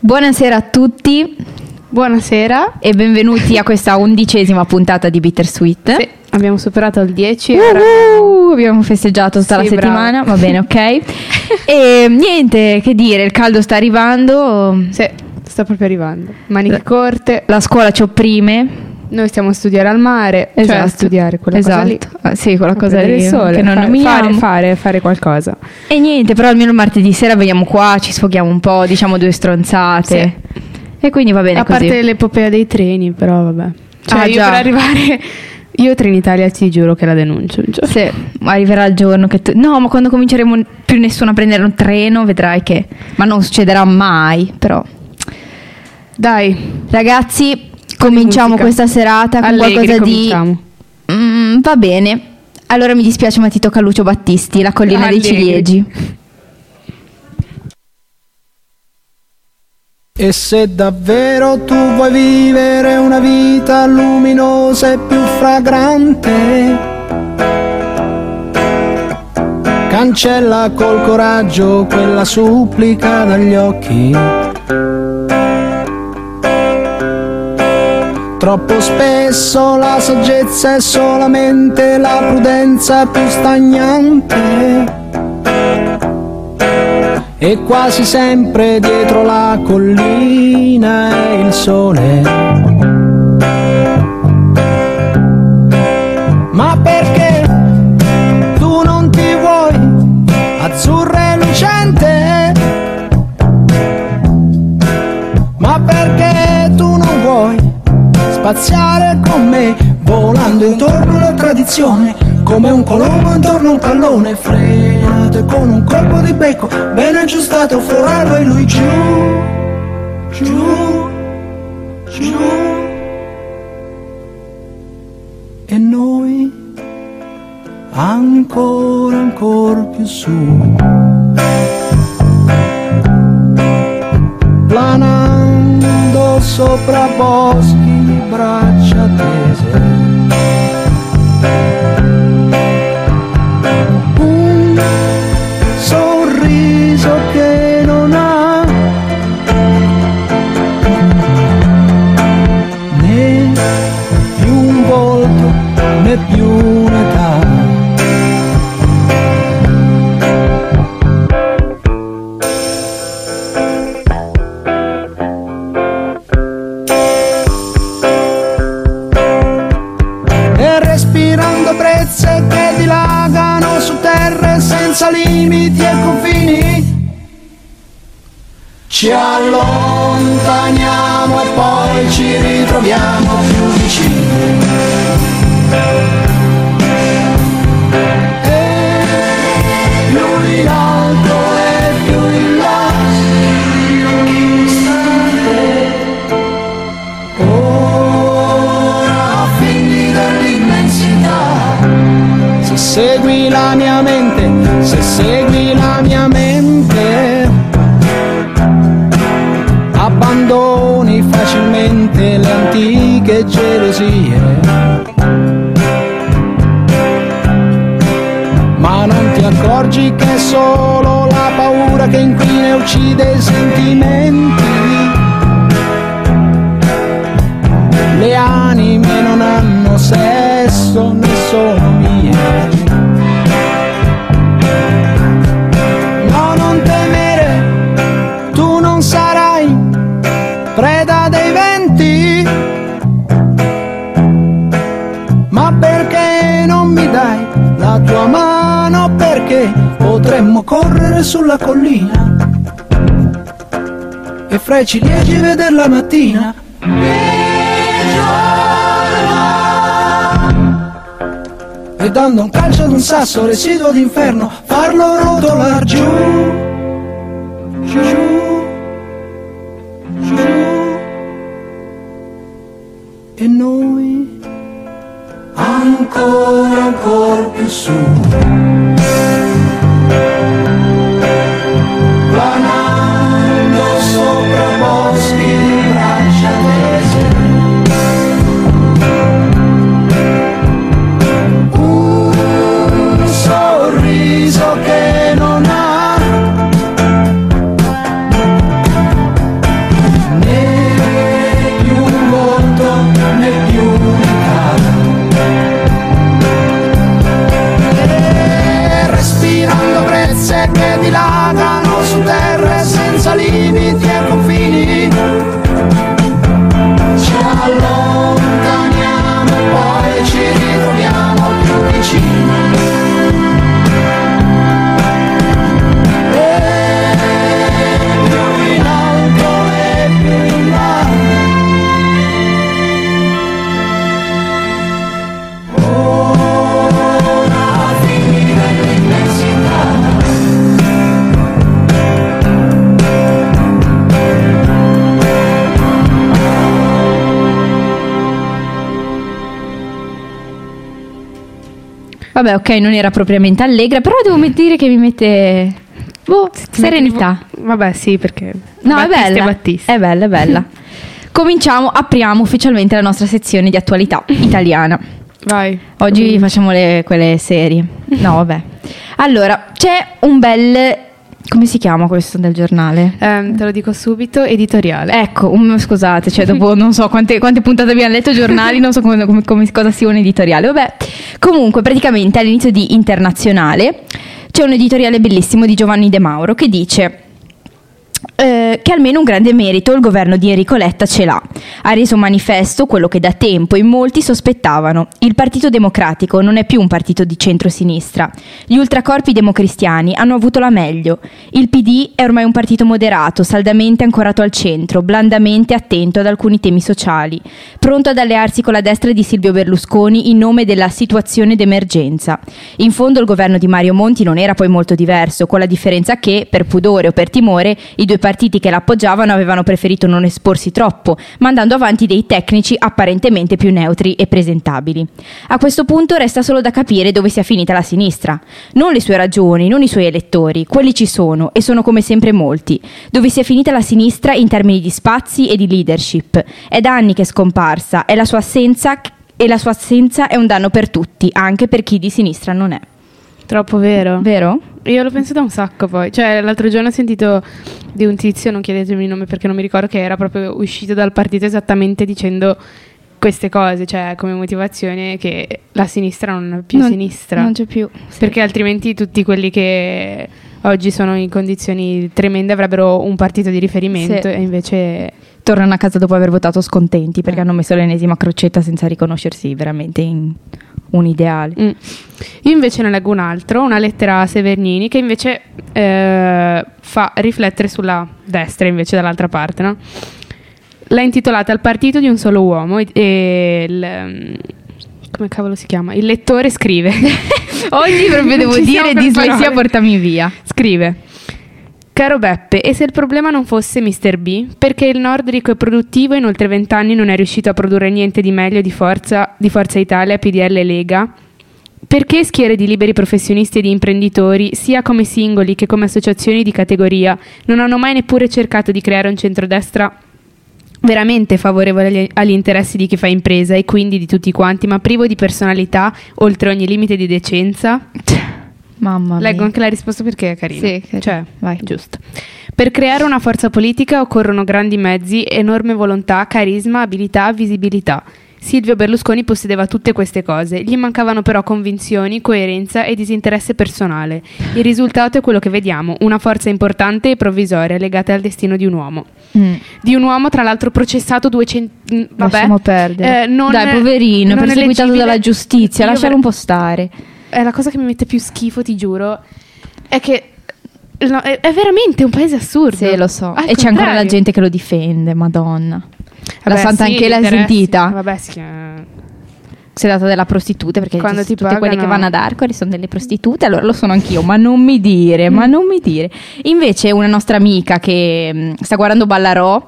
Buonasera a tutti Buonasera. e benvenuti a questa undicesima puntata di Bittersweet. Sì, abbiamo superato il 10. Uh, abbiamo festeggiato tutta Sì, la settimana, brava. va bene, ok. e niente, che dire, il caldo sta arrivando, Sì, sta proprio arrivando. Maniche corte. la scuola ci opprime. Noi stiamo a studiare al mare. Cioè a studiare quella esatto. cosa lì. Ah, sì, quella A cosa lì sole, che non fa- nominiamo. fare, fare, fare qualcosa. E niente, però almeno martedì sera veniamo qua, ci sfoghiamo un po', diciamo due stronzate. E quindi va bene a così. parte l'epopea dei treni, però vabbè. Cioè, Ah, io già. per arrivare. Io Trenitalia ti giuro che la denuncio. un giorno. Sì, arriverà il giorno che tu... No, ma quando cominceremo più nessuno a prendere un treno, vedrai che... Ma non succederà mai, però... Dai, Ragazzi, cominciamo musica. questa serata con allegri qualcosa di... cominciamo. Mm, va bene. Allora mi dispiace, ma ti tocca Lucio Battisti, La collina dei Allegri. ciliegi. E se davvero tu vuoi vivere una vita luminosa e più fragrante, cancella col coraggio quella supplica dagli occhi. Troppo spesso la saggezza è solamente la prudenza più stagnante. E quasi sempre dietro la collina è il sole. Ma perché tu non ti vuoi azzurra e lucente? Spaziare con me volando intorno alla tradizione come un colombo intorno a un pallone frenato e con un colpo di becco ben aggiustato forarlo e lui giù giù giù. E noi ancora ancora più su. Sopra boschi braccia tese limiti e confini. Ci allontaniamo e poi ci ritroviamo più vicini. E più in alto e più in là. Ora figli dell'immensità. Se segui la mia mente, se segui gelosie. Ma non ti accorgi che è solo la paura che inquina e uccide i sentimenti. Le anime non hanno sesso né sono mie. Dai la tua mano? Perché potremmo correre sulla collina e fra i ciliegi vedere la mattina. E dando un calcio ad un sasso residuo d'inferno farlo rotolar giù, ancora Vabbè, ok, non era propriamente allegra, però devo dire che mi mette boh, serenità. Vabbè, sì, perché. No, è bella. Battisti. È bella, è bella. Cominciamo, apriamo ufficialmente la nostra sezione di attualità italiana. Vai. Oggi facciamo le- quelle serie. No, vabbè. Allora, c'è un bel come si chiama questo del giornale? Ehm, te lo dico subito, editoriale. Ecco, um, scusate, cioè dopo non so quante, quante puntate abbiamo letto giornali, non so come, come- come- cosa sia un editoriale. Vabbè, comunque praticamente all'inizio di Internazionale c'è un editoriale bellissimo di Giovanni De Mauro che dice... eh, che almeno un grande merito il governo di Enrico Letta ce l'ha. Ha reso manifesto quello che da tempo in molti sospettavano. Il Partito Democratico non è più un partito di centro-sinistra. Gli ultracorpi democristiani hanno avuto la meglio. Il PD è ormai un partito moderato, saldamente ancorato al centro, blandamente attento ad alcuni temi sociali, pronto ad allearsi con la destra di Silvio Berlusconi in nome della situazione d'emergenza. In fondo il governo di Mario Monti non era poi molto diverso, con la differenza che, per pudore o per timore, i due partiti che l'appoggiavano avevano preferito non esporsi troppo, mandando avanti dei tecnici apparentemente più neutri e presentabili. A questo punto resta solo da capire dove sia finita la sinistra. Non le sue ragioni, non i suoi elettori, quelli ci sono e sono come sempre molti. Dove sia finita la sinistra in termini di spazi e di leadership. È da anni che è scomparsa e la sua assenza e la sua assenza è un danno per tutti, anche per chi di sinistra non è. Troppo vero. Vero? Io l'ho pensato un sacco poi. Cioè, l'altro giorno ho sentito di un tizio, non chiedetemi il nome perché non mi ricordo, che era proprio uscito dal partito esattamente dicendo queste cose, cioè come motivazione che la sinistra non è più Non- sinistra. Non c'è più. Perché altrimenti tutti quelli che oggi sono in condizioni tremende avrebbero un partito di riferimento Sì. e invece tornano a casa dopo aver votato scontenti perché hanno messo l'ennesima crocetta senza riconoscersi veramente in un ideale. Mm. Io invece ne leggo un altro, una lettera a Severnini, che invece eh, fa riflettere sulla destra, invece dall'altra parte, no? L'ha intitolata Al partito di un solo uomo e, e il... mm, come cavolo si chiama? Il lettore scrive. Oggi proprio devo dire dislessia portami via. Scrive. Caro Beppe, e se il problema non fosse Mr. B? Perché il nord ricco e produttivo in oltre vent'anni non è riuscito a produrre niente di meglio di Forza, di Forza Italia, PDL e Lega? Perché schiere di liberi professionisti e di imprenditori, sia come singoli che come associazioni di categoria, non hanno mai neppure cercato di creare un centrodestra veramente favorevole agli, interessi di chi fa impresa e quindi di tutti quanti, ma privo di personalità, oltre ogni limite di decenza? Mamma Leggo mia. anche la risposta perché è carina. Sì, carina. Cioè, Vai. giusto. Per creare una forza politica occorrono grandi mezzi, enorme volontà, carisma, abilità, visibilità. Silvio Berlusconi possedeva tutte queste cose, gli mancavano però convinzioni, coerenza e disinteresse personale. Il risultato è quello che vediamo, una forza importante e provvisoria legata al destino di un uomo. Mm. Di un uomo, tra l'altro, processato 200... mm, Vabbè, Lasciamo perdere. eh, non- Dai, poverino, non perseguitato dalla giustizia, lascialo ver- un po' stare. È la cosa che mi mette più schifo, ti giuro, è che no, è, è veramente un paese assurdo. Sì, lo so. Al e c'è ancora la contrario. gente che lo difende, madonna. la Vabbè, Santa sì, anche l'hai interessi. sentita? Vabbè, sì. eh. Si è data della prostituta perché Quando ti tutte quelle che pagano- vanno ad Arcori sono delle prostitute, allora lo sono anch'io, ma non mi dire, Mm. ma non mi dire. Invece una nostra amica che mh, sta guardando Ballarò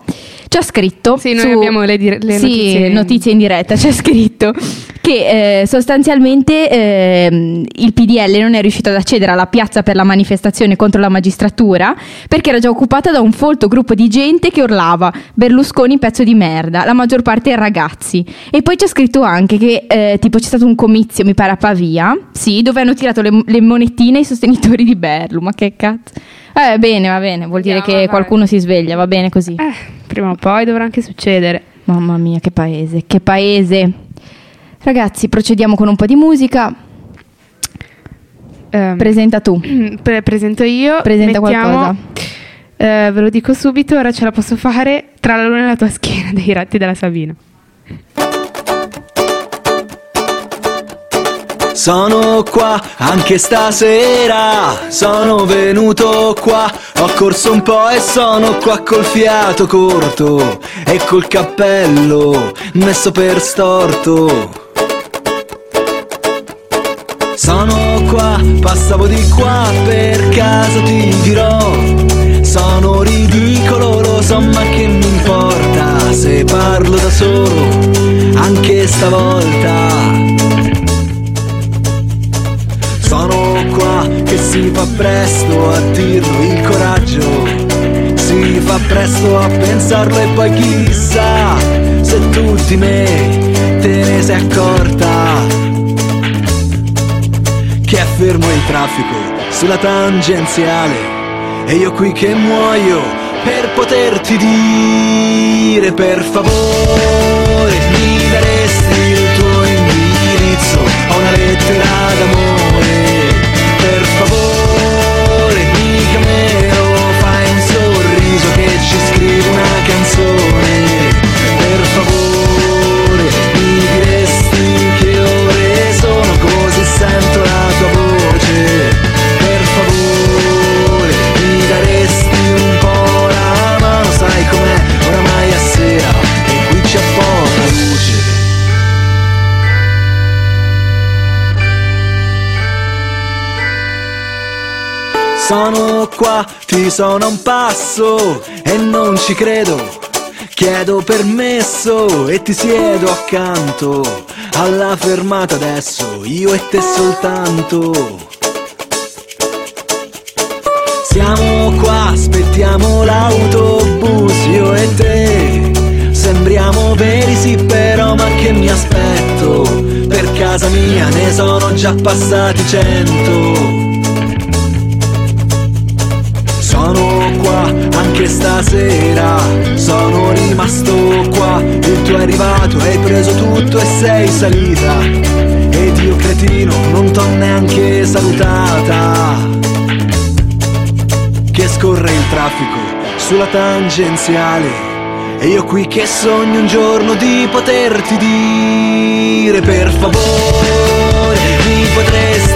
ha scritto Sì, noi su- abbiamo le, dire- le sì, notizie. notizie in diretta, c'è scritto che eh, sostanzialmente ehm, il PDL non è riuscito ad accedere alla piazza per la manifestazione contro la magistratura perché era già occupata da un folto gruppo di gente che urlava Berlusconi pezzo di merda, la maggior parte ragazzi. E poi c'è scritto anche che eh, tipo c'è stato un comizio, mi pare a Pavia, sì, dove hanno tirato le, le monetine ai sostenitori di Berlu, ma che cazzo. Eh, bene, va bene, vuol dire Andiamo che avanti. qualcuno si sveglia, va bene così. Eh, prima o poi dovrà anche succedere. Mamma mia, che paese, che paese. Ragazzi, procediamo con un po' di musica. Ehm, Presenta tu. pre- presento io. Presenta mettiamo qualcosa. Eh, ve lo dico subito, ora ce la posso fare tra la luna e la tua schiena dei ratti della Sabina. Sono qua anche stasera, sono venuto qua, ho corso un po' e sono qua col fiato corto e col cappello messo per storto. Sono qua, passavo di qua, per caso ti dirò, sono ridicolo, lo so, ma che mi importa se parlo da solo, anche stavolta. Che si fa presto a dirlo il coraggio, si fa presto a pensarlo e poi chissà se tu di me te ne sei accorta. Che è fermo il traffico sulla tangenziale e io qui che muoio per poterti dire per favore mi daresti il tuo indirizzo, ho una lettera d'amore diccamelo fai un sorriso che ci scrive una canzone. Per favore Sono qua, ti sono a un passo e non ci credo. Chiedo permesso e ti siedo accanto alla fermata adesso, io e te soltanto. Siamo qua, aspettiamo l'autobus, io e te. Sembriamo veri sì però ma che mi aspetto? Per casa mia ne sono già passati cento. Anche stasera, sono rimasto qua, il tuo è arrivato, hai preso tutto e sei salita. Ed io cretino non t'ho neanche salutata. Che scorre il traffico sulla tangenziale. E io qui che sogno un giorno di poterti dire per favore mi potresti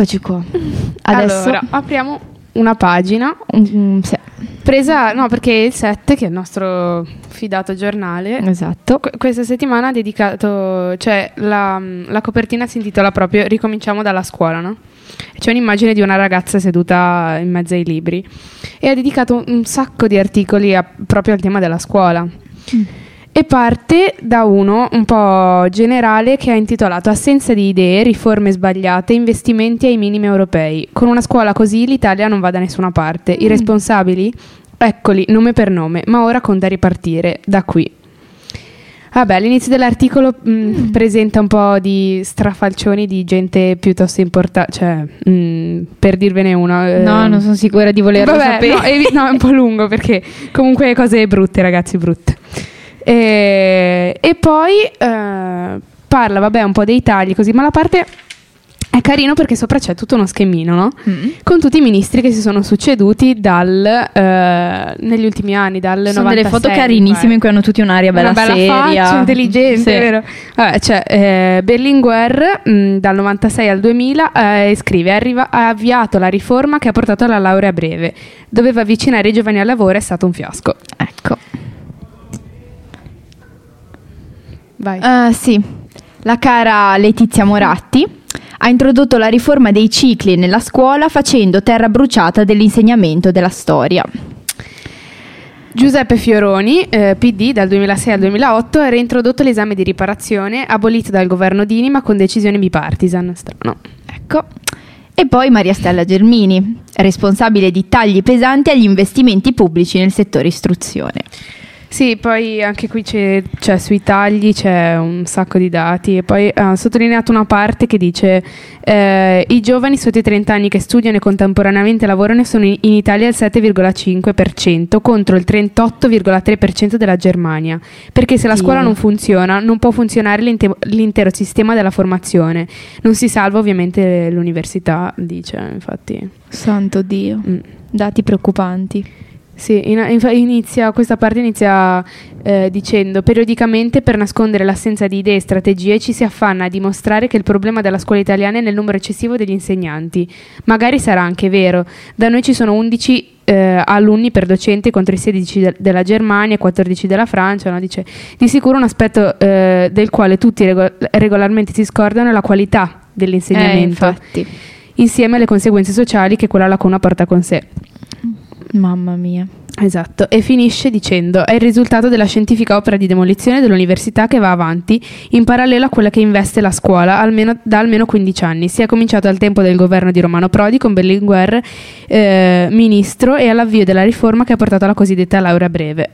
Eccoci qua. Adesso Allora, apriamo una pagina Mm, sì, presa, no, perché il 7, che è il nostro fidato giornale, esatto. que- questa settimana ha dedicato, cioè la, la copertina si intitola proprio Ricominciamo dalla scuola, no? C'è un'immagine di una ragazza seduta in mezzo ai libri e ha dedicato un sacco di articoli a- proprio al tema della scuola. E parte da uno un po' generale che ha intitolato Assenza di idee, riforme sbagliate, investimenti ai minimi europei. Con una scuola così l'Italia non va da nessuna parte. I responsabili? Eccoli, nome per nome, ma ora conta ripartire da qui. Vabbè, all'inizio dell'articolo mh, presenta un po' di strafalcioni di gente piuttosto importante, cioè, mh, per dirvene uno. eh, No, non sono sicura di volerlo Vabbè, sapere. no, evi- no, è un po' lungo perché comunque cose brutte, ragazzi, brutte. E, e poi eh, parla, vabbè, un po' dei tagli così, ma la parte È carino perché sopra c'è tutto uno schemino, no? Mm. Con tutti i ministri che si sono succeduti dal, eh, negli ultimi anni, dal Sono 96, delle foto carinissime pare. in cui hanno tutti un'aria bella, Una bella seria. faccia, intelligente, Sì. vero? Vabbè, cioè, eh, Berlinguer mh, dal 96 al 2000 eh, scrive arriva- ha avviato la riforma che ha portato alla laurea breve. Doveva avvicinare i giovani al lavoro, è stato un fiasco. Ecco. Ah, sì, la cara Letizia Moratti ha introdotto la riforma dei cicli nella scuola facendo terra bruciata dell'insegnamento della storia. Giuseppe Fioroni, eh, PD dal 2006 al 2008, ha reintrodotto l'esame di riparazione abolito dal governo Dini ma con decisione bipartisan. Strano. Ecco. E poi Maria Stella Germini, responsabile di tagli pesanti agli investimenti pubblici nel settore istruzione. Sì, poi anche qui c'è, c'è sui tagli c'è un sacco di dati e poi ha sottolineato una parte che dice eh, i giovani sotto i 30 anni che studiano e contemporaneamente lavorano sono in Italia il 7,5% contro il 38,3% della Germania perché se la Dio. scuola non funziona non può funzionare l'inte- l'intero sistema della formazione non si salva ovviamente l'università dice infatti Santo Dio. Mm. Dati preoccupanti. Sì, in- inizia, questa parte inizia eh, dicendo periodicamente per nascondere l'assenza di idee e strategie ci si affanna a dimostrare che il problema della scuola italiana è nel numero eccessivo degli insegnanti. Magari sarà anche vero, da noi ci sono 11 eh, alunni per docente contro i 16 de- della Germania e 14 della Francia, no? Dice, di sicuro un aspetto eh, del quale tutti rego- regolarmente si scordano è la qualità Eh, dell'insegnamento, infatti. insieme alle conseguenze sociali che quella lacuna porta con sé. Mamma mia. Esatto, e finisce dicendo: È il risultato della scientifica opera di demolizione dell'università che va avanti in parallelo a quella che investe la scuola almeno- da almeno 15 anni. Si è cominciato al tempo del governo di Romano Prodi con Berlinguer eh, ministro e all'avvio della riforma che ha portato alla cosiddetta laurea breve.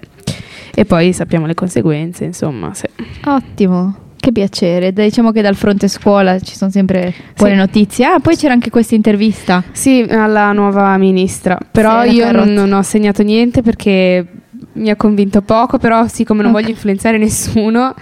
E poi sappiamo le conseguenze, insomma. se- Ottimo. Che piacere. Diciamo che dal fronte scuola ci sono sempre buone Sì. notizie. Ah, poi c'era anche questa intervista. Sì, alla nuova ministra. Però Sì, io non, non ho segnato niente perché mi ha convinto poco, però siccome non Ok. voglio influenzare nessuno,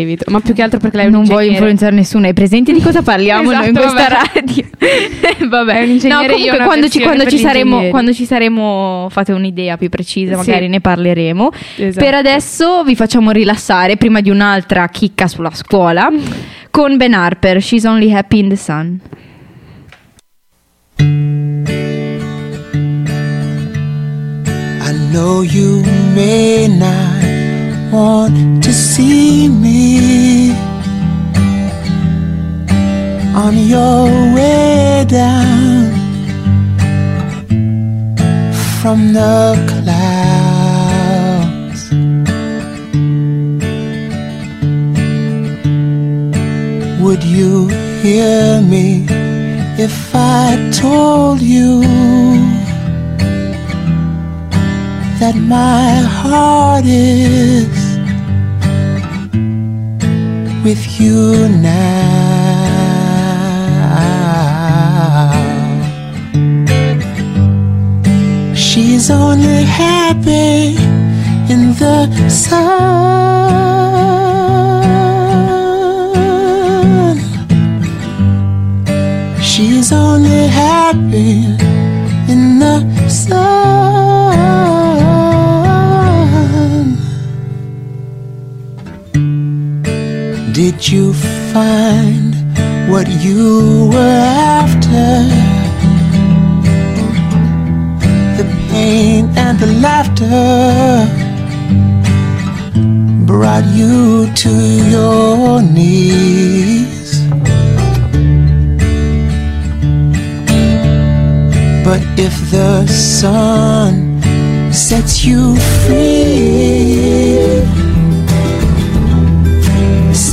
evito. Ma più che altro perché lei è un non voglio ingegnere. influenzare nessuno. Hai presente di cosa parliamo noi in Esatto, questa vabbè. radio? vabbè, un ingegnere, no, io comunque una quando ci, quando, ci saremo, quando ci saremo, fate un'idea più precisa, Sì. magari ne parleremo. Esatto. Per adesso vi facciamo rilassare prima di un'altra chicca sulla scuola con Ben Harper, She's Only Happy in the Sun. I know you may not want to see me on your way down from the clouds. Would you hear me if I told you? that my heart is with you now. She's only happy in the sun. She's only happy in the sun. You find what you were after? The pain and the laughter brought you to your knees. But if the sun sets you free,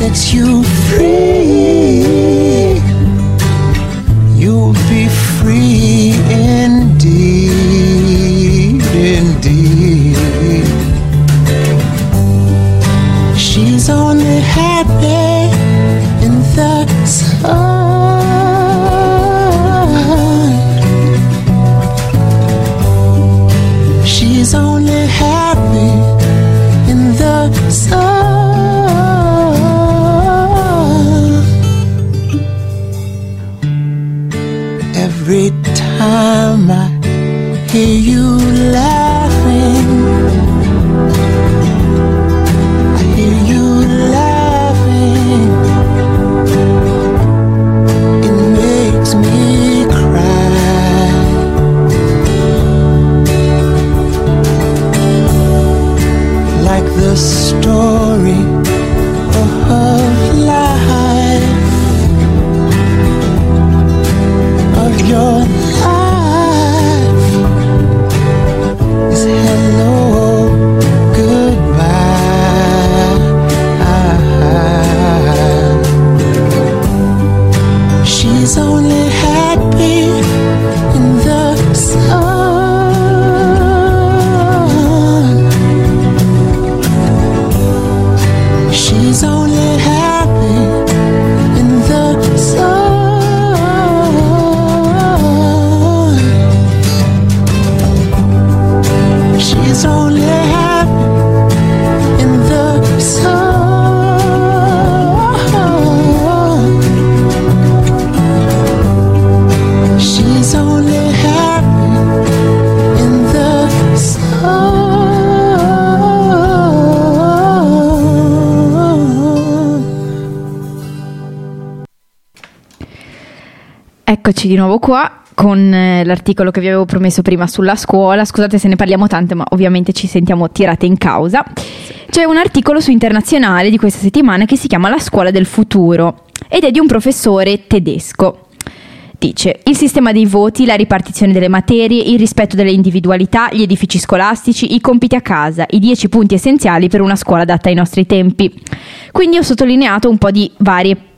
sets you free, you'll be free indeed, indeed. She's only happy in the Eccoci di nuovo qua con eh, l'articolo che vi avevo promesso prima sulla scuola. Scusate se ne parliamo tanto, ma ovviamente ci sentiamo tirate in causa. C'è un articolo su Internazionale di questa settimana che si chiama La scuola del futuro ed è di un professore tedesco. Dice, il sistema dei voti, la ripartizione delle materie, il rispetto delle individualità, gli edifici scolastici, i compiti a casa, i dieci punti essenziali per una scuola adatta ai nostri tempi. Quindi ho sottolineato un po' di varie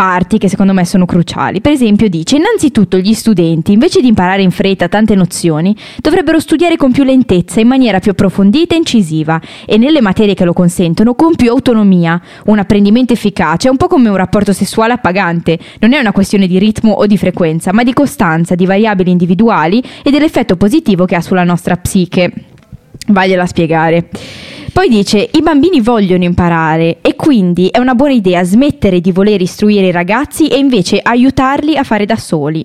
parti che secondo me sono cruciali. Per esempio dice, innanzitutto gli studenti, invece di imparare in fretta tante nozioni, dovrebbero studiare con più lentezza, in maniera più approfondita e incisiva e nelle materie che lo consentono con più autonomia. Un apprendimento efficace è un po' come un rapporto sessuale appagante, non è una questione di ritmo o di frequenza, ma di costanza, di variabili individuali e dell'effetto positivo che ha sulla nostra psiche. Vagliela spiegare. Poi dice, i bambini vogliono imparare e quindi è una buona idea smettere di voler istruire i ragazzi e invece aiutarli a fare da soli.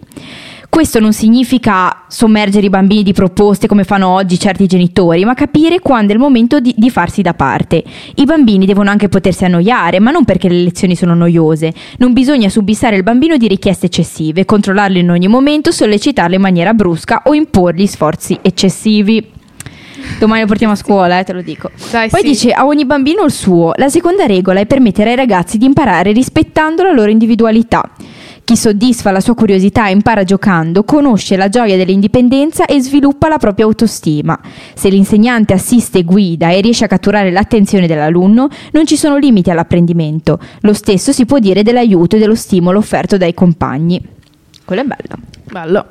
Questo non significa sommergere i bambini di proposte come fanno oggi certi genitori, ma capire quando è il momento di, di, farsi da parte. I bambini devono anche potersi annoiare, ma non perché le lezioni sono noiose. Non bisogna subissare il bambino di richieste eccessive, controllarlo in ogni momento, sollecitarlo in maniera brusca o imporgli sforzi eccessivi. Domani lo portiamo a scuola, eh, te lo dico. Dai, Poi sì. dice a ogni bambino il suo. La seconda regola è permettere ai ragazzi di imparare rispettando la loro individualità. Chi soddisfa la sua curiosità e impara giocando conosce la gioia dell'indipendenza e sviluppa la propria autostima. Se l'insegnante assiste e guida e riesce a catturare l'attenzione dell'alunno, non ci sono limiti all'apprendimento. Lo stesso si può dire dell'aiuto e dello stimolo offerto dai compagni. Quello è bello. Bello.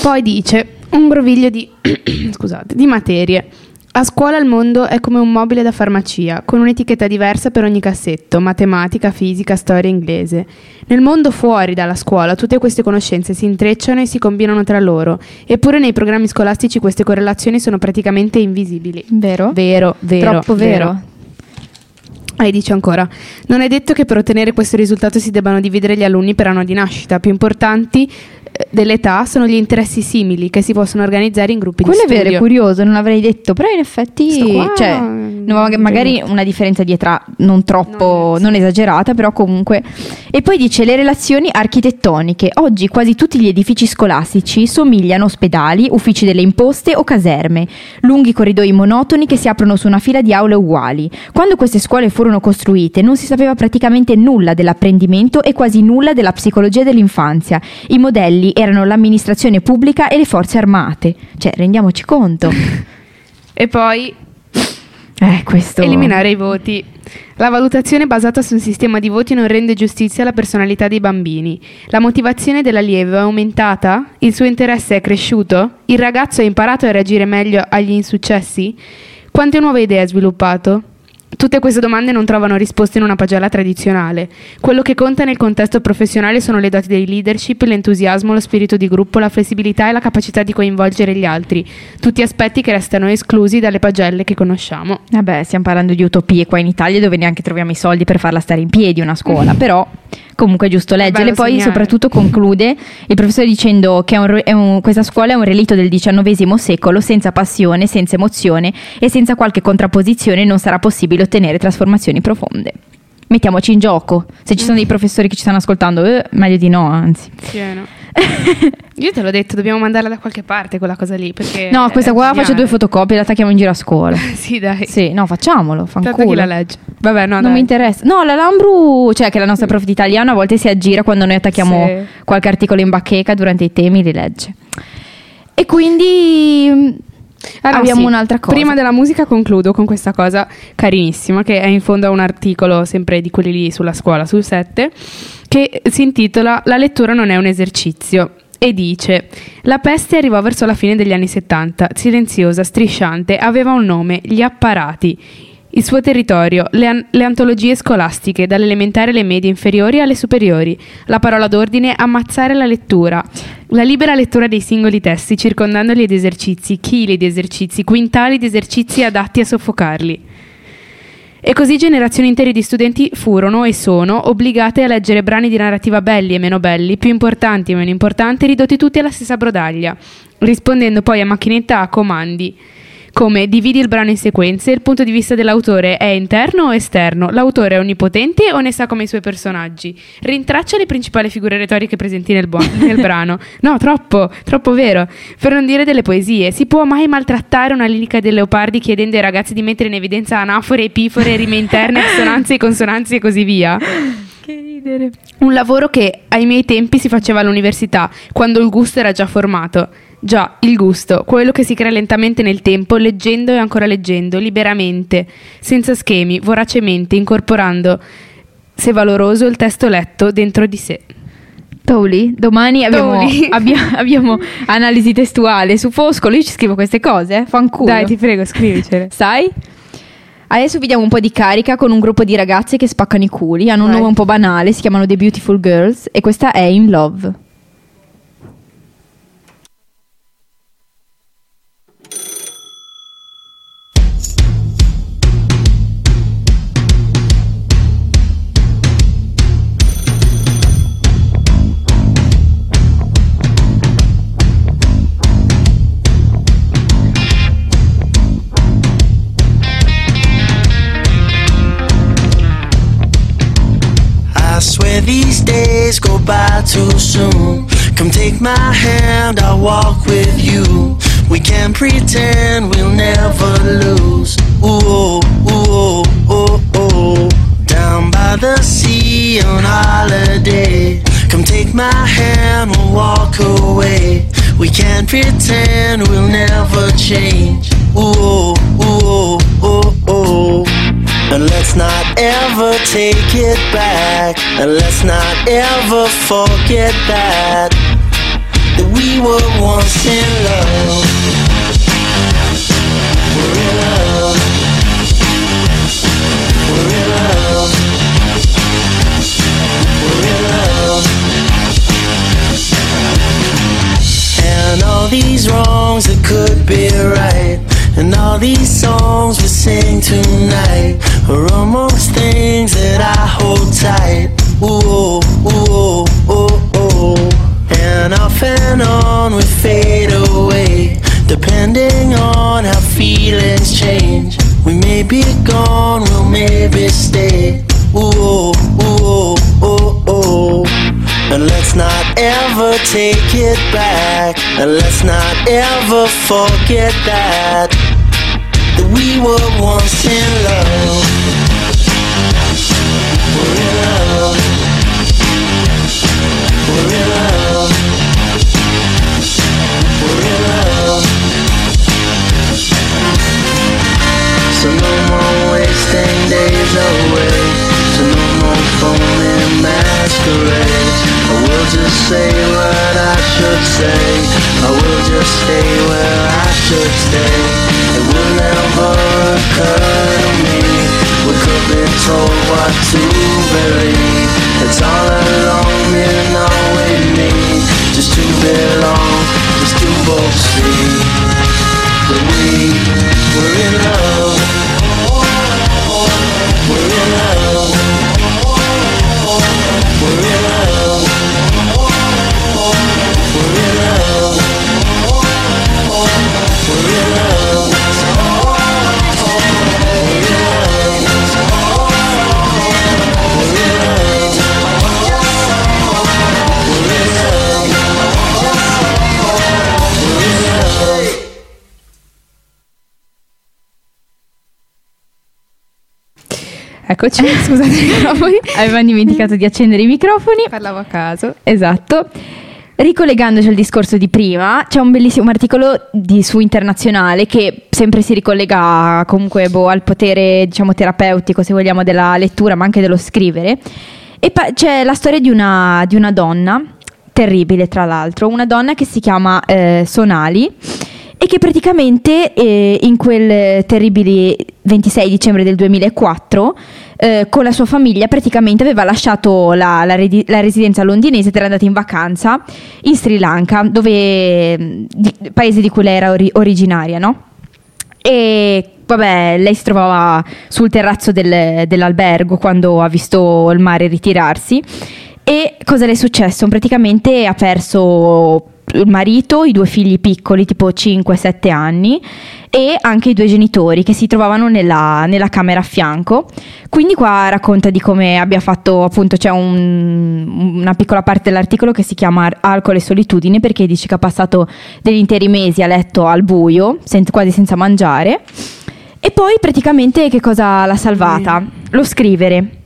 Poi dice un groviglio di, scusate, di materie. A scuola il mondo è come un mobile da farmacia, con un'etichetta diversa per ogni cassetto, matematica, fisica, storia, inglese. Nel mondo fuori dalla scuola tutte queste conoscenze si intrecciano e si combinano tra loro, eppure nei programmi scolastici queste correlazioni sono praticamente invisibili. Vero? Vero, vero. Troppo vero. E dice ancora, non è detto che per ottenere questo risultato si debbano dividere gli alunni per anno di nascita, più importanti dell'età sono gli interessi simili che si possono organizzare in gruppi Quello di è vero, studio. è curioso, non l'avrei detto, però in effetti qua, cioè, no, mag- magari una differenza di età non troppo, Non- non esagerata, però comunque. E poi dice le relazioni architettoniche. Oggi quasi tutti gli edifici scolastici somigliano a ospedali, uffici delle imposte o caserme, lunghi corridoi monotoni che si aprono su una fila di aule uguali. Quando queste scuole furono costruite non si sapeva praticamente nulla dell'apprendimento e quasi nulla della psicologia dell'infanzia. I modelli erano l'amministrazione pubblica e le forze armate. Cioè, rendiamoci conto. E poi Eh, questo. eliminare i voti. La valutazione basata su un sistema di voti non rende giustizia alla personalità dei bambini. La motivazione dell'allievo è aumentata? Il suo interesse è cresciuto? Il ragazzo ha imparato a reagire meglio agli insuccessi? Quante nuove idee ha sviluppato? Tutte queste domande non trovano risposte in una pagella tradizionale. Quello che conta nel contesto professionale sono le doti di leadership, l'entusiasmo, lo spirito di gruppo, la flessibilità e la capacità di coinvolgere gli altri. Tutti aspetti che restano esclusi dalle pagelle che conosciamo. Vabbè, stiamo parlando di utopie qua in Italia dove neanche troviamo i soldi per farla stare in piedi una scuola, però Comunque è giusto leggerle, poi segnare. soprattutto conclude il professore dicendo che è un è un- questa scuola è un relitto del XIX secolo, senza passione, senza emozione e senza qualche contrapposizione non sarà possibile ottenere trasformazioni profonde. Mettiamoci in gioco, se ci sono dei professori che ci stanno ascoltando, eh, meglio di no, anzi. Pieno. Io te l'ho detto, dobbiamo mandarla da qualche parte quella cosa lì. Perché No, questa qua faccio due fotocopie e la attacchiamo in giro a scuola. Sì, dai. Sì, no, facciamolo, Tanto chi la legge. Vabbè, no, non dai. mi interessa. No, la Lambru, cioè che la nostra prof di italiano, a volte si aggira quando noi attacchiamo Sì. qualche articolo in bacheca durante i temi, li legge. E quindi Ah, no, abbiamo sì. un'altra cosa. Prima della musica concludo con questa cosa carinissima che è in fondo a un articolo sempre di quelli lì sulla scuola, sul 7, che si intitola La lettura non è un esercizio. E dice: La peste arrivò verso la fine degli anni 70, silenziosa, strisciante, aveva un nome, gli apparati. Il suo territorio, le, an- le antologie scolastiche, dalle elementari alle medie inferiori alle superiori. La parola d'ordine, ammazzare la lettura. La libera lettura dei singoli testi, circondandoli di esercizi, chili di esercizi, quintali di esercizi adatti a soffocarli. E così generazioni intere di studenti furono e sono obbligate a leggere brani di narrativa belli e meno belli, più importanti e meno importanti, ridotti tutti alla stessa brodaglia, rispondendo poi a macchinetta a comandi come dividi il brano in sequenze, il punto di vista dell'autore è interno o esterno, l'autore è onnipotente o ne sa come i suoi personaggi, rintraccia le principali figure retoriche presenti nel, bo- nel brano, no troppo, troppo vero, per non dire delle poesie, si può mai maltrattare una lirica dei leopardi chiedendo ai ragazzi di mettere in evidenza anafore, epifore, rime interne, assonanze e consonanze e così via? Che ridere. Un lavoro che ai miei tempi si faceva all'università, quando il gusto era già formato. Già, il gusto, quello che si crea lentamente nel tempo, leggendo e ancora leggendo, liberamente, senza schemi, voracemente, incorporando, se valoroso, il testo letto dentro di sé. Toli, domani abbiamo, abbia- abbiamo analisi testuale su Foscolo, io ci scrivo queste cose, fanculo. Dai, ti prego, scrivicele. Sai? Adesso vi diamo un po' di carica con un gruppo di ragazze che spaccano i culi. Hanno un Vai. nome un po' banale, si chiamano The Beautiful Girls e questa è In Love. Days go by too soon. Come take my hand, I'll walk with you. We can pretend we'll never lose. Ooh, ooh, ooh, ooh. Down by the sea on holiday. Come take my hand, we'll walk away. We can't pretend we'll never change. Ooh, ooh, ooh, ooh. And let's not ever take it back. And let's not ever forget that. That we were once in love. We're in love. We're in love. We're in love. And all these wrongs that could be right. And all these songs we sing tonight depending on how feelings change. We may be gone, we'll maybe stay. Ooh, ooh, ooh, ooh. And let's not ever take it back. And let's not ever forget that. That we were once in love. We're in love. We're in love. Days away. So no more phony masquerades. I will just say what I should say. I will just stay where I should stay. It will never occur to me. We could be told what to believe. It's all alone, you know we need. Just to belong, just to both see. That we were in love. Forever Eccoci, scusate i microfoni. Avevamo dimenticato di accendere i microfoni. Parlavo a caso. Esatto. Ricollegandoci al discorso di prima, c'è un bellissimo articolo di, su Internazionale che sempre si ricollega comunque boh, al potere diciamo, terapeutico, se vogliamo, della lettura, ma anche dello scrivere. E pa- c'è la storia di una, di una, donna, terribile tra l'altro, una donna che si chiama eh, Sonali e che praticamente eh, in quel terribile 26 dicembre del 2004 eh, con la sua famiglia praticamente aveva lasciato la, la, la, residenza londinese ed era andata in vacanza in Sri Lanka, dove, di, paese di cui lei era ori- originaria, no? E vabbè, lei si trovava sul terrazzo del, dell'albergo quando ha visto il mare ritirarsi. E cosa le è successo? Praticamente ha perso il marito, i due figli piccoli, tipo 5-7 anni, e anche i due genitori che si trovavano nella, nella, camera a fianco. Quindi qua racconta di come abbia fatto, appunto, c'è un, una piccola parte dell'articolo che si chiama Alcol e solitudine, perché dice che ha passato degli interi mesi a letto al buio, sen- quasi senza mangiare. E poi praticamente che cosa l'ha salvata? Lo scrivere.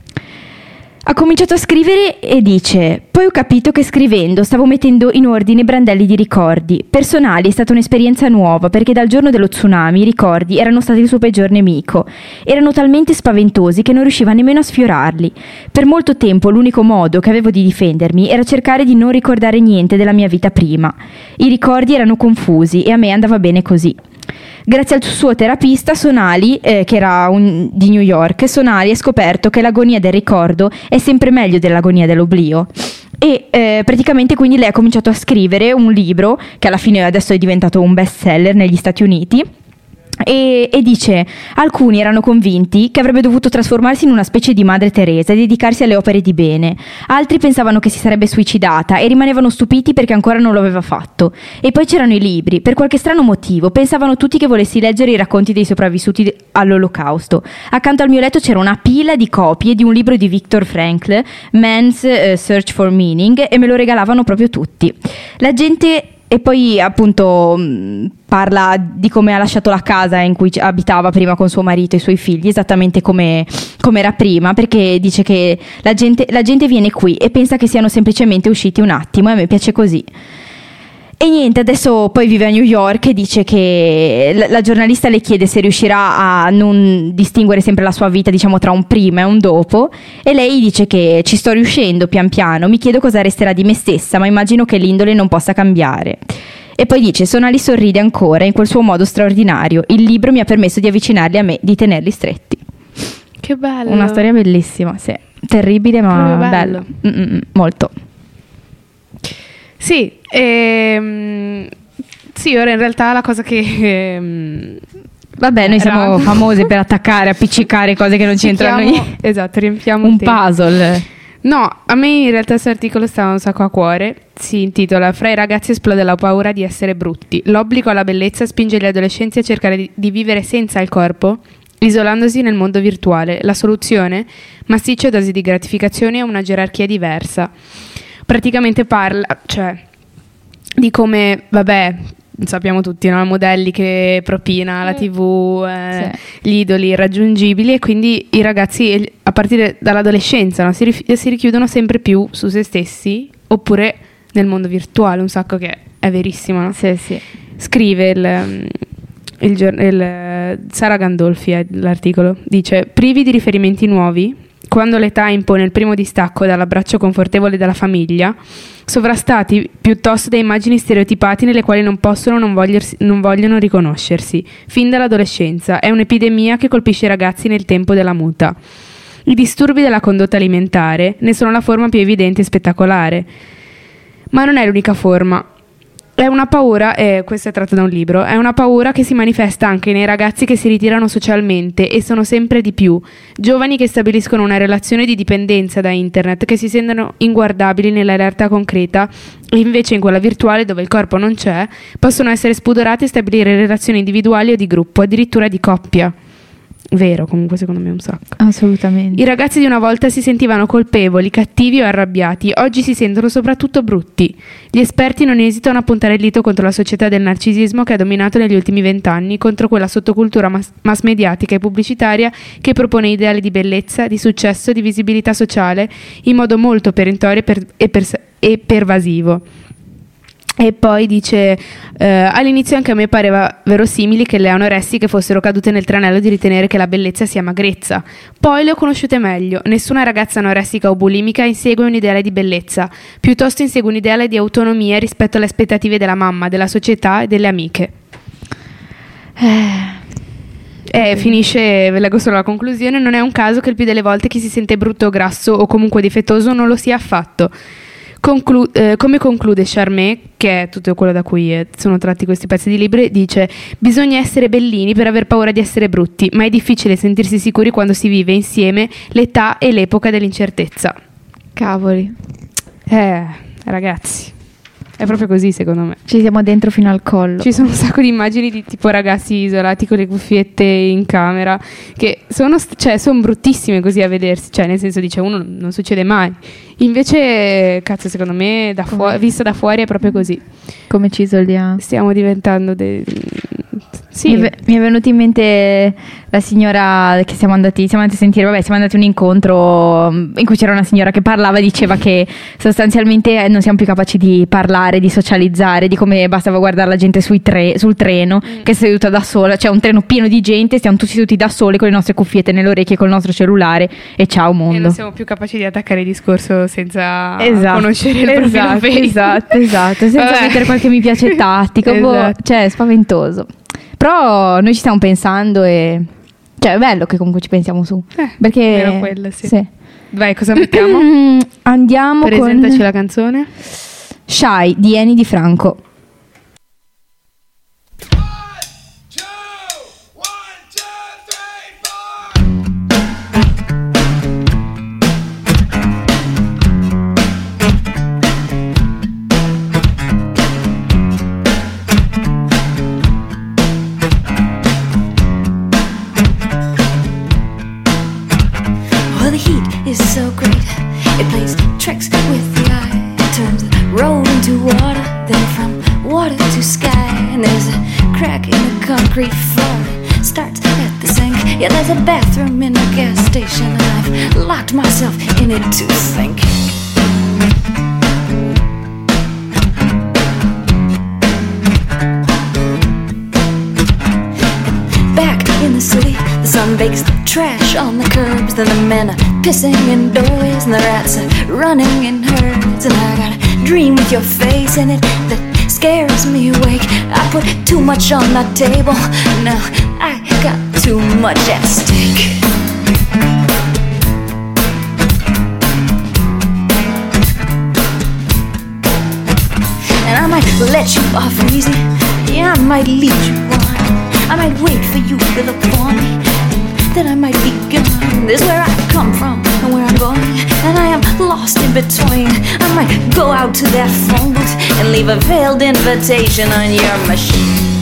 Ha cominciato a scrivere e dice: Poi ho capito che scrivendo stavo mettendo in ordine brandelli di ricordi. Personali è stata un'esperienza nuova perché dal giorno dello tsunami i ricordi erano stati il suo peggior nemico. Erano talmente spaventosi che non riusciva nemmeno a sfiorarli. Per molto tempo l'unico modo che avevo di difendermi era cercare di non ricordare niente della mia vita prima. I ricordi erano confusi e a me andava bene così. Grazie al suo terapista Sonali, eh, che era un, di New York, Sonali ha scoperto che l'agonia del ricordo è sempre meglio dell'agonia dell'oblio. E eh, praticamente quindi lei ha cominciato a scrivere un libro che alla fine adesso è diventato un best seller negli Stati Uniti e, e, dice: Alcuni erano convinti che avrebbe dovuto trasformarsi in una specie di madre Teresa e dedicarsi alle opere di bene. Altri pensavano che si sarebbe suicidata e rimanevano stupiti perché ancora non lo aveva fatto. E poi c'erano i libri. Per qualche strano motivo pensavano tutti che volessi leggere i racconti dei sopravvissuti all'Olocausto. Accanto al mio letto c'era una pila di copie di un libro di Viktor Frankl, Man's uh, Search for Meaning, e me lo regalavano proprio tutti. La gente e poi appunto parla di come ha lasciato la casa in cui abitava prima con suo marito e i suoi figli, esattamente come, come era prima, perché dice che la gente, la gente viene qui e pensa che siano semplicemente usciti un attimo e a me piace così. E niente, adesso poi vive a New York e dice che la, la, giornalista le chiede se riuscirà a non distinguere sempre la sua vita, diciamo, tra un prima e un dopo. E lei dice che ci sto riuscendo pian piano, mi chiedo cosa resterà di me stessa, ma immagino che l'indole non possa cambiare. E poi dice: Sonali sorride ancora in quel suo modo straordinario. Il libro mi ha permesso di avvicinarli a me, di tenerli stretti. Che bello! Una storia bellissima, sì. Terribile, ma bello. bello. molto. Sì, ehm, sì, ora in realtà la cosa che... Ehm, Vabbè, noi siamo Era... famosi per attaccare, appiccicare cose che non c'entrano niente. Esatto, riempiamo un puzzle. No, a me in realtà questo articolo stava un sacco a cuore. Si intitola Fra i ragazzi esplode la paura di essere brutti. L'obbligo alla bellezza spinge gli adolescenti a cercare di, di vivere senza il corpo, isolandosi nel mondo virtuale. La soluzione? Massicce dosi di gratificazione e una gerarchia diversa praticamente parla, cioè, di come, vabbè, sappiamo tutti, no? modelli che propina la tv, eh, sì. gli idoli irraggiungibili e quindi i ragazzi a partire dall'adolescenza no? si, rif- si, richiudono sempre più su se stessi oppure nel mondo virtuale, un sacco che è verissimo. No? Sì, sì. Scrive il, il, il, Sara Gandolfi, l'articolo, dice privi di riferimenti nuovi quando l'età impone il primo distacco dall'abbraccio confortevole della famiglia, sovrastati piuttosto da immagini stereotipate nelle quali non possono non, non vogliono riconoscersi, fin dall'adolescenza. È un'epidemia che colpisce i ragazzi nel tempo della muta. I disturbi della condotta alimentare ne sono la forma più evidente e spettacolare. Ma non è l'unica forma. È una paura, e questo è tratto da un libro, è una paura che si manifesta anche nei ragazzi che si ritirano socialmente e sono sempre di più, giovani che stabiliscono una relazione di dipendenza da internet, che si sentono inguardabili nella realtà concreta e invece in quella virtuale dove il corpo non c'è, possono essere spudorati e stabilire relazioni individuali o di gruppo, addirittura di coppia. Vero, comunque secondo me un sacco. Assolutamente. I ragazzi di una volta si sentivano colpevoli, cattivi o arrabbiati, oggi si sentono soprattutto brutti. Gli esperti non esitano a puntare il dito contro la società del narcisismo che ha dominato negli ultimi vent'anni, contro quella sottocultura mass, mass mediatica e pubblicitaria che propone ideali di bellezza, di successo, di visibilità sociale in modo molto perentorio e, per- e pers- e pervasivo. E poi dice: eh, All'inizio anche a me pareva verosimile che le anoressiche fossero cadute nel tranello di ritenere che la bellezza sia magrezza. Poi le ho conosciute meglio. Nessuna ragazza anoressica o bulimica insegue un ideale di bellezza, piuttosto insegue un ideale di autonomia rispetto alle aspettative della mamma, della società e delle amiche. Eh, finisce, ve leggo solo la conclusione, non è un caso che il più delle volte chi si sente brutto o grasso o comunque difettoso non lo sia affatto. Conclu- eh, come conclude Charmet, che è tutto quello da cui eh, sono tratti questi pezzi di libri, dice: Bisogna essere bellini per aver paura di essere brutti, ma è difficile sentirsi sicuri quando si vive insieme l'età e l'epoca dell'incertezza. Cavoli. Eh, ragazzi, è proprio così secondo me. Ci siamo dentro fino al collo. Ci sono un sacco di immagini di tipo ragazzi isolati con le cuffiette in camera, che sono, cioè, sono bruttissime così a vedersi, cioè nel senso dice uno non succede mai. Invece, cazzo, secondo me da fu- Come- vista da fuori è proprio così. Come ci isoliamo. Stiamo diventando dei... Sì, Mi, è, ve- mi è venuta in mente la signora che siamo andati, siamo andati a sentire, vabbè, siamo andati a un incontro mm, in cui c'era una signora che parlava, diceva che sostanzialmente non siamo più capaci di parlare, di socializzare, di come bastava guardare la gente sui tre- sul treno, che è seduta da sola, c'è un treno pieno di gente, stiamo tutti seduti da soli con le nostre cuffiette nelle orecchie, col nostro cellulare e ciao e mondo. non siamo più capaci di attaccare il discorso senza Esatto, conoscere il profilo esatto, Facebook. esatto, esatto, senza Vabbè. mettere qualche mi piace tattico, boh, Esatto. cioè è spaventoso. Però noi ci stiamo pensando e cioè è bello che comunque ci pensiamo su, Eh, perché almeno quello, sì. Vai, cosa mettiamo? Andiamo Presentaci con la canzone. Shy di Eni Di Franco. Yeah, there's a bathroom in a gas station, and I've locked myself in it to think. Back in the city, the sun bakes the trash on the curbs. Then the men are pissing indoors, and the rats are running in herds. And I got a dream with your face in it that scares me awake. I put too much on the table, now I got too much at stake. And I might let you off easy. Yeah, I might lead you on. I might wait for you to look for me. Then I might be gone. This is where I come from and where I'm going. And I am lost in between. I might go out to that phone booth and leave a veiled invitation on your machine.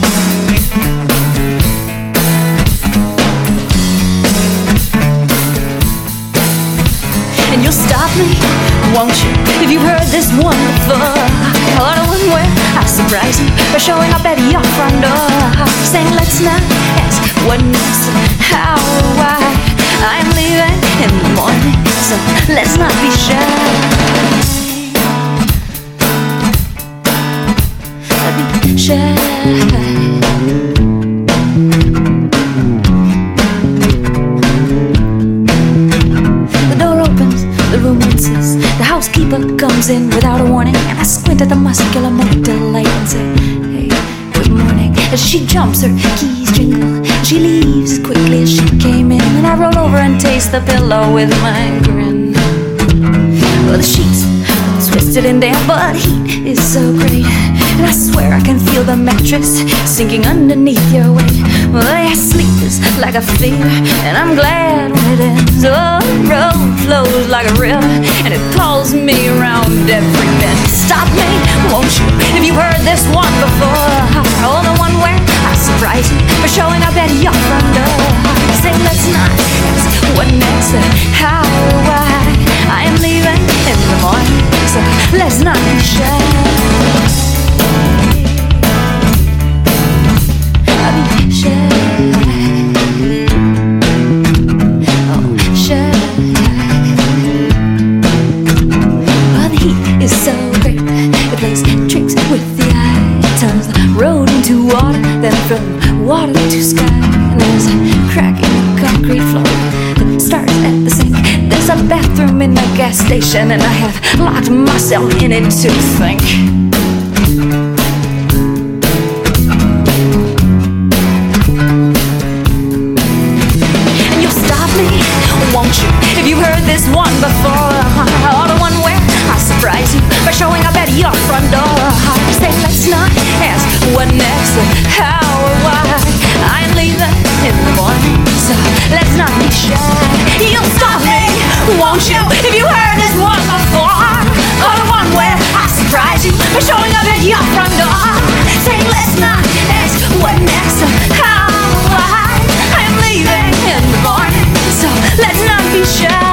Stop me, won't you? If you've heard this one before. Or the one where I surprise you by showing up at your front door. Saying, let's not ask what next, how or why. I'm leaving in the morning, so let's not be shy. Be shy. Housekeeper comes in without a warning, and I squint at the muscular motor light and say, Hey, good morning. As she jumps, her keys jingle, she leaves as quickly as she came in. And I roll over and taste the pillow with my grin. Well, the sheets twisted and damp, but heat is so great. And I swear I can feel the mattress sinking underneath your weight. Well, your sleep is like a fever, and I'm glad when it ends. Oh, the road flows like a river, and it pulls me around every bend. Stop me, won't you? If you've heard this one before, all the one where I surprise you for showing up at your front door. Say, let's not ask what next, how, why. I am leaving in the morning, so let's not be shy. And I have locked myself in it to think. One before, or the one where I surprise you by showing up at your front door. Say, let's not ask what next, how or why. I'm leaving in the morning, so let's not be shy. You'll stop me, won't you? If you heard this one before, or the one where I surprise you by showing up at your front door. Say, let's not ask what next, how or why. I am leaving in the morning, so let's not be shy.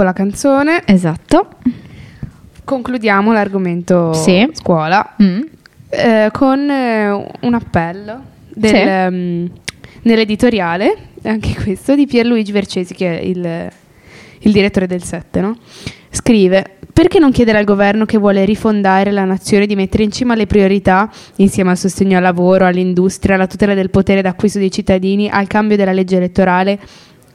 Dopo la canzone Esatto. concludiamo l'argomento Sì. scuola Mm. eh, con eh, un appello del, Sì. ehm, nell'editoriale, anche questo, di Pierluigi Vercesi, che è il, il direttore del 7, no? Scrive: Perché non chiedere al governo che vuole rifondare la nazione di mettere in cima alle priorità, insieme al sostegno al lavoro, all'industria, alla tutela del potere d'acquisto dei cittadini, al cambio della legge elettorale,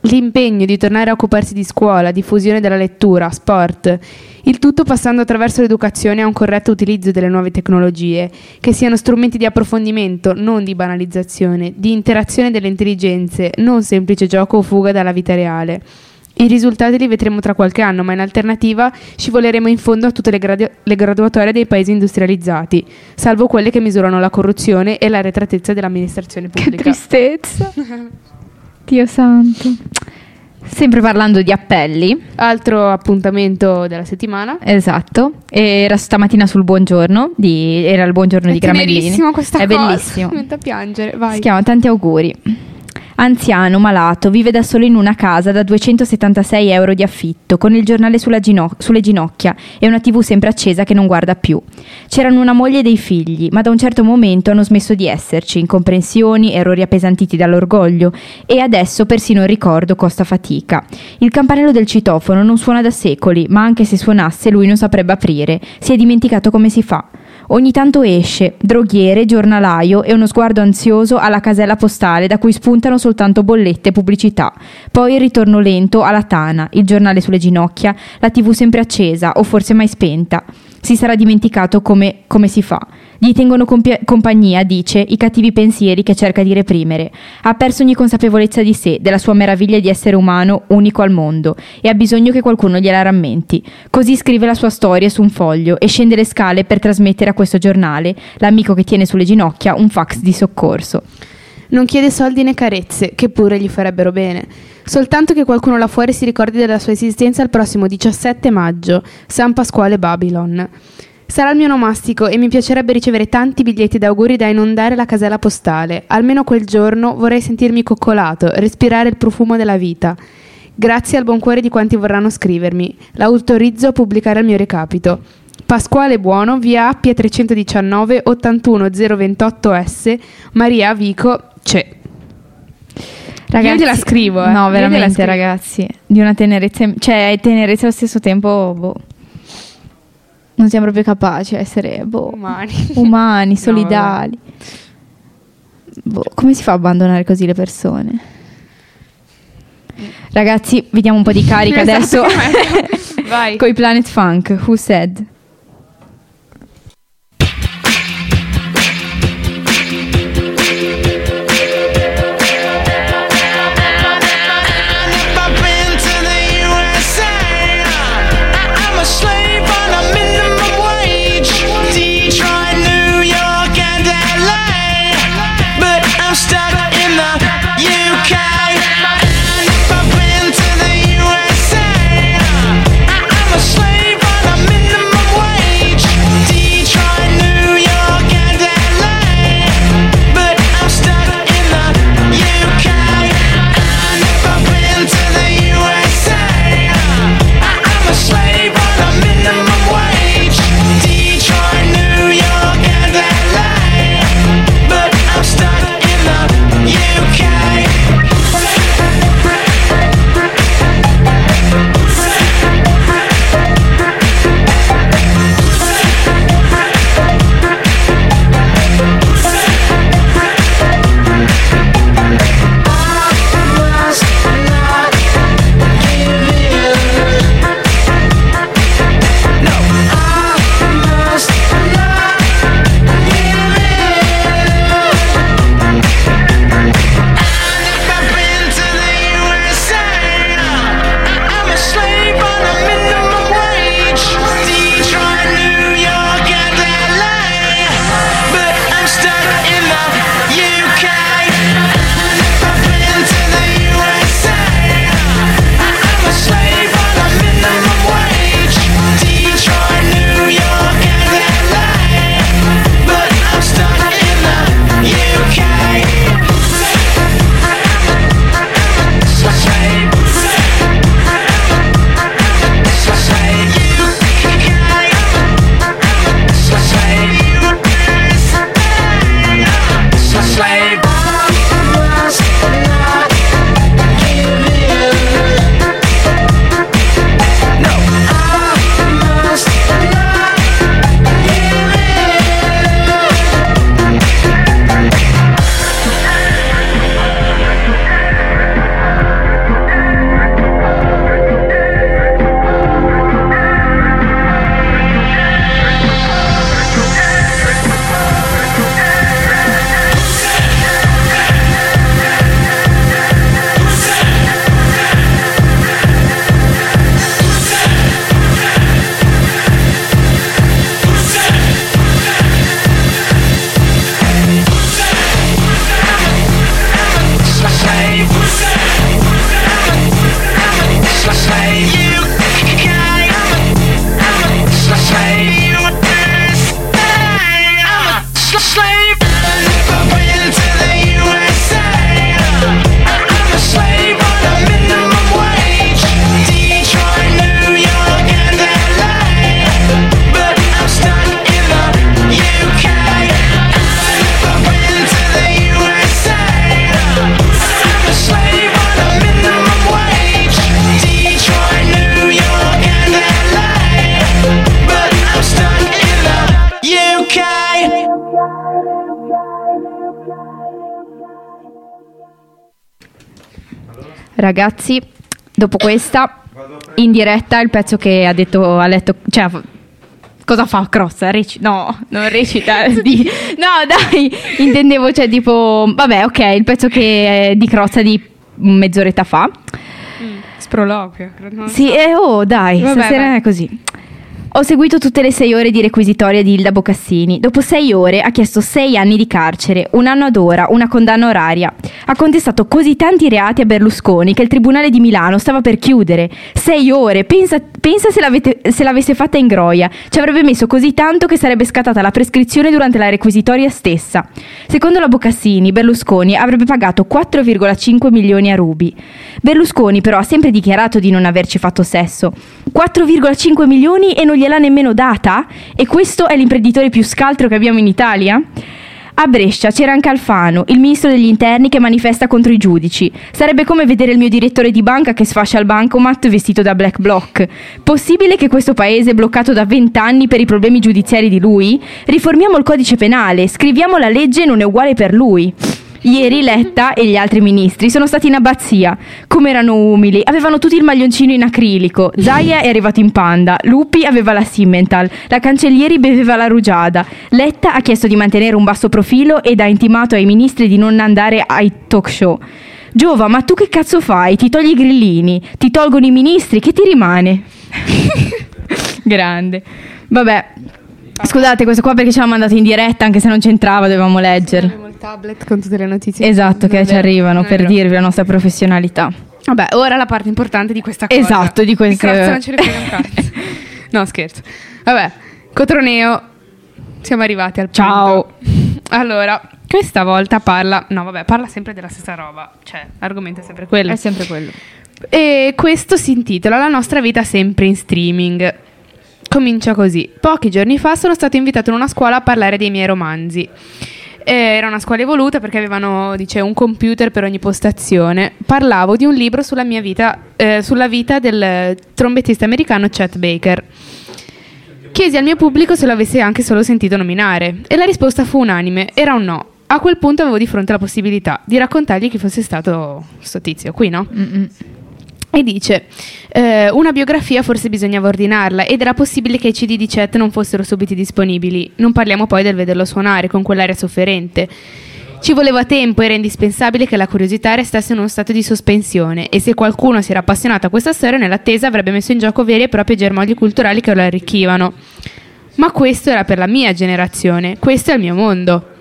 l'impegno di tornare a occuparsi di scuola, diffusione della lettura, sport, il tutto passando attraverso l'educazione a un corretto utilizzo delle nuove tecnologie, che siano strumenti di approfondimento, non di banalizzazione, di interazione delle intelligenze, non semplice gioco o fuga dalla vita reale. I risultati li vedremo tra qualche anno, ma in alternativa scivoleremo in fondo a tutte le, gradu- le graduatorie dei paesi industrializzati, salvo quelle che misurano la corruzione e l'arretratezza dell'amministrazione Che pubblica. tristezza. Dio santo. Sempre parlando di appelli, Altro appuntamento della settimana. esatto. Era stamattina sul buongiorno, di- era il buongiorno di È Gramellini. tenerissimo questa È cosa. bellissimo. Mi mette a piangere, vai. Si chiama Tanti auguri. Anziano, malato, vive da solo in una casa da 276 euro di affitto, con il giornale sulla gino- sulle ginocchia e una tv sempre accesa che non guarda più. C'erano una moglie e dei figli, ma da un certo momento hanno smesso di esserci, incomprensioni, errori appesantiti dall'orgoglio e adesso persino il ricordo costa fatica. Il campanello del citofono non suona da secoli, ma anche se suonasse lui non saprebbe aprire, si è dimenticato come si fa. Ogni tanto esce, droghiere, giornalaio e uno sguardo ansioso alla casella postale da cui spuntano soltanto bollette e pubblicità. Poi il ritorno lento alla tana, il giornale sulle ginocchia, la tv sempre accesa o forse mai spenta. Si sarà dimenticato come, come si fa. Gli tengono compia- compagnia, dice, i cattivi pensieri che cerca di reprimere. Ha perso ogni consapevolezza di sé, della sua meraviglia di essere umano, unico al mondo, e ha bisogno che qualcuno gliela rammenti. Così scrive la sua storia su un foglio e scende le scale per trasmettere a questo giornale, l'amico che tiene sulle ginocchia, un fax di soccorso. Non chiede soldi né carezze, che pure gli farebbero bene. Soltanto che qualcuno là fuori si ricordi della sua esistenza il prossimo 17 maggio, San Pasquale Babylon. Sarà il mio nomastico e mi piacerebbe ricevere tanti biglietti d'auguri da inondare la casella postale. Almeno quel giorno vorrei sentirmi coccolato, respirare il profumo della vita. Grazie al buon cuore di quanti vorranno scrivermi. L'autorizzo a pubblicare il mio recapito. Pasquale Buono, via Appia 319 81028S, Maria Vico, c'è. Io gliela scrivo, eh. No, veramente, scrivo. ragazzi. Di una tenerezza, cioè, è tenerezza allo stesso tempo, boh. Non siamo proprio capaci a essere, boh, Umani. umani, No, solidali. Boh, come si fa a abbandonare così le persone? Ragazzi, vi diamo un po' di carica adesso Esatto. Vai. con i Planet Funk. Who said? Dopo questa, in diretta il pezzo che ha detto, ha letto, cioè, cosa fa Crozza? Reci- no, non recita, di- no dai, intendevo, cioè tipo, vabbè ok, il pezzo che è di Crozza di mezz'oretta fa. Sproloquio. non Sì, so. eh, oh dai, Vabbè, stasera vai. è così. Ho seguito tutte le sei ore di requisitoria di Hilda Bocassini. Dopo sei ore ha chiesto sei anni di carcere, un anno ad ora, una condanna oraria. Ha contestato così tanti reati a Berlusconi che il Tribunale di Milano stava per chiudere. Sei ore, pensa, pensa se, se l'avesse fatta in groia. Ci avrebbe messo così tanto che sarebbe scattata la prescrizione durante la requisitoria stessa. Secondo la Bocassini, Berlusconi avrebbe pagato 4,5 milioni a Rubi. Berlusconi però ha sempre dichiarato di non averci fatto sesso. 4,5 milioni e non gliel'ha nemmeno data? E questo è l'imprenditore più scaltro che abbiamo in Italia? A Brescia c'era anche Alfano, il ministro degli interni che manifesta contro i giudici. Sarebbe come vedere il mio direttore di banca che sfascia il bancomat vestito da black bloc. Possibile che questo paese bloccato da vent'anni per i problemi giudiziari di lui? Riformiamo il codice penale, scriviamo la legge non è uguale per lui. Ieri Letta e gli altri ministri sono stati in abbazia. Come erano umili, avevano tutti il maglioncino in acrilico. Zaia è arrivato in panda, Lupi aveva la Simmental, la cancellieri beveva la rugiada. Letta ha chiesto di mantenere un basso profilo ed ha intimato ai ministri di non andare ai talk show. Giova, ma tu che cazzo fai? Ti togli i grillini, ti tolgono i ministri, che ti rimane? Grande. Vabbè. Scusate, questo qua perché ci hanno mandato in diretta, anche se non c'entrava, dovevamo leggere. Tablet con tutte le notizie. Esatto, che è ci vero, arrivano è per dirvi la nostra professionalità. Vabbè, ora la parte importante di questa cosa. Esatto, di Crozza non ce ne frega un cazzo. no, scherzo. Vabbè, Cotroneo, siamo arrivati al punto. Ciao. Allora, questa volta parla... No, vabbè, parla sempre della stessa roba. Cioè, l'argomento è sempre quello. sempre quello. E questo si intitola La nostra vita sempre in streaming. Comincia così. Pochi giorni fa sono stato invitato in una scuola a parlare dei miei romanzi. Eh, Era una scuola evoluta perché avevano, dice, un computer per ogni postazione. Parlavo di un libro sulla mia vita, eh, sulla vita del trombettista americano Chet Baker. Chiesi al mio pubblico se lo avesse anche solo sentito nominare e la risposta fu unanime, era un no. A quel punto avevo di fronte la possibilità di raccontargli chi fosse stato sto tizio qui, no? E dice: eh, Una biografia forse bisognava ordinarla ed era possibile che i CD di Chet non fossero subito disponibili. Non parliamo poi del vederlo suonare con quell'aria sofferente. Ci voleva tempo, era indispensabile che la curiosità restasse in uno stato di sospensione e se qualcuno si era appassionato a questa storia nell'attesa avrebbe messo in gioco veri e propri germogli culturali che lo arricchivano. Ma questo era per la mia generazione, questo è il mio mondo.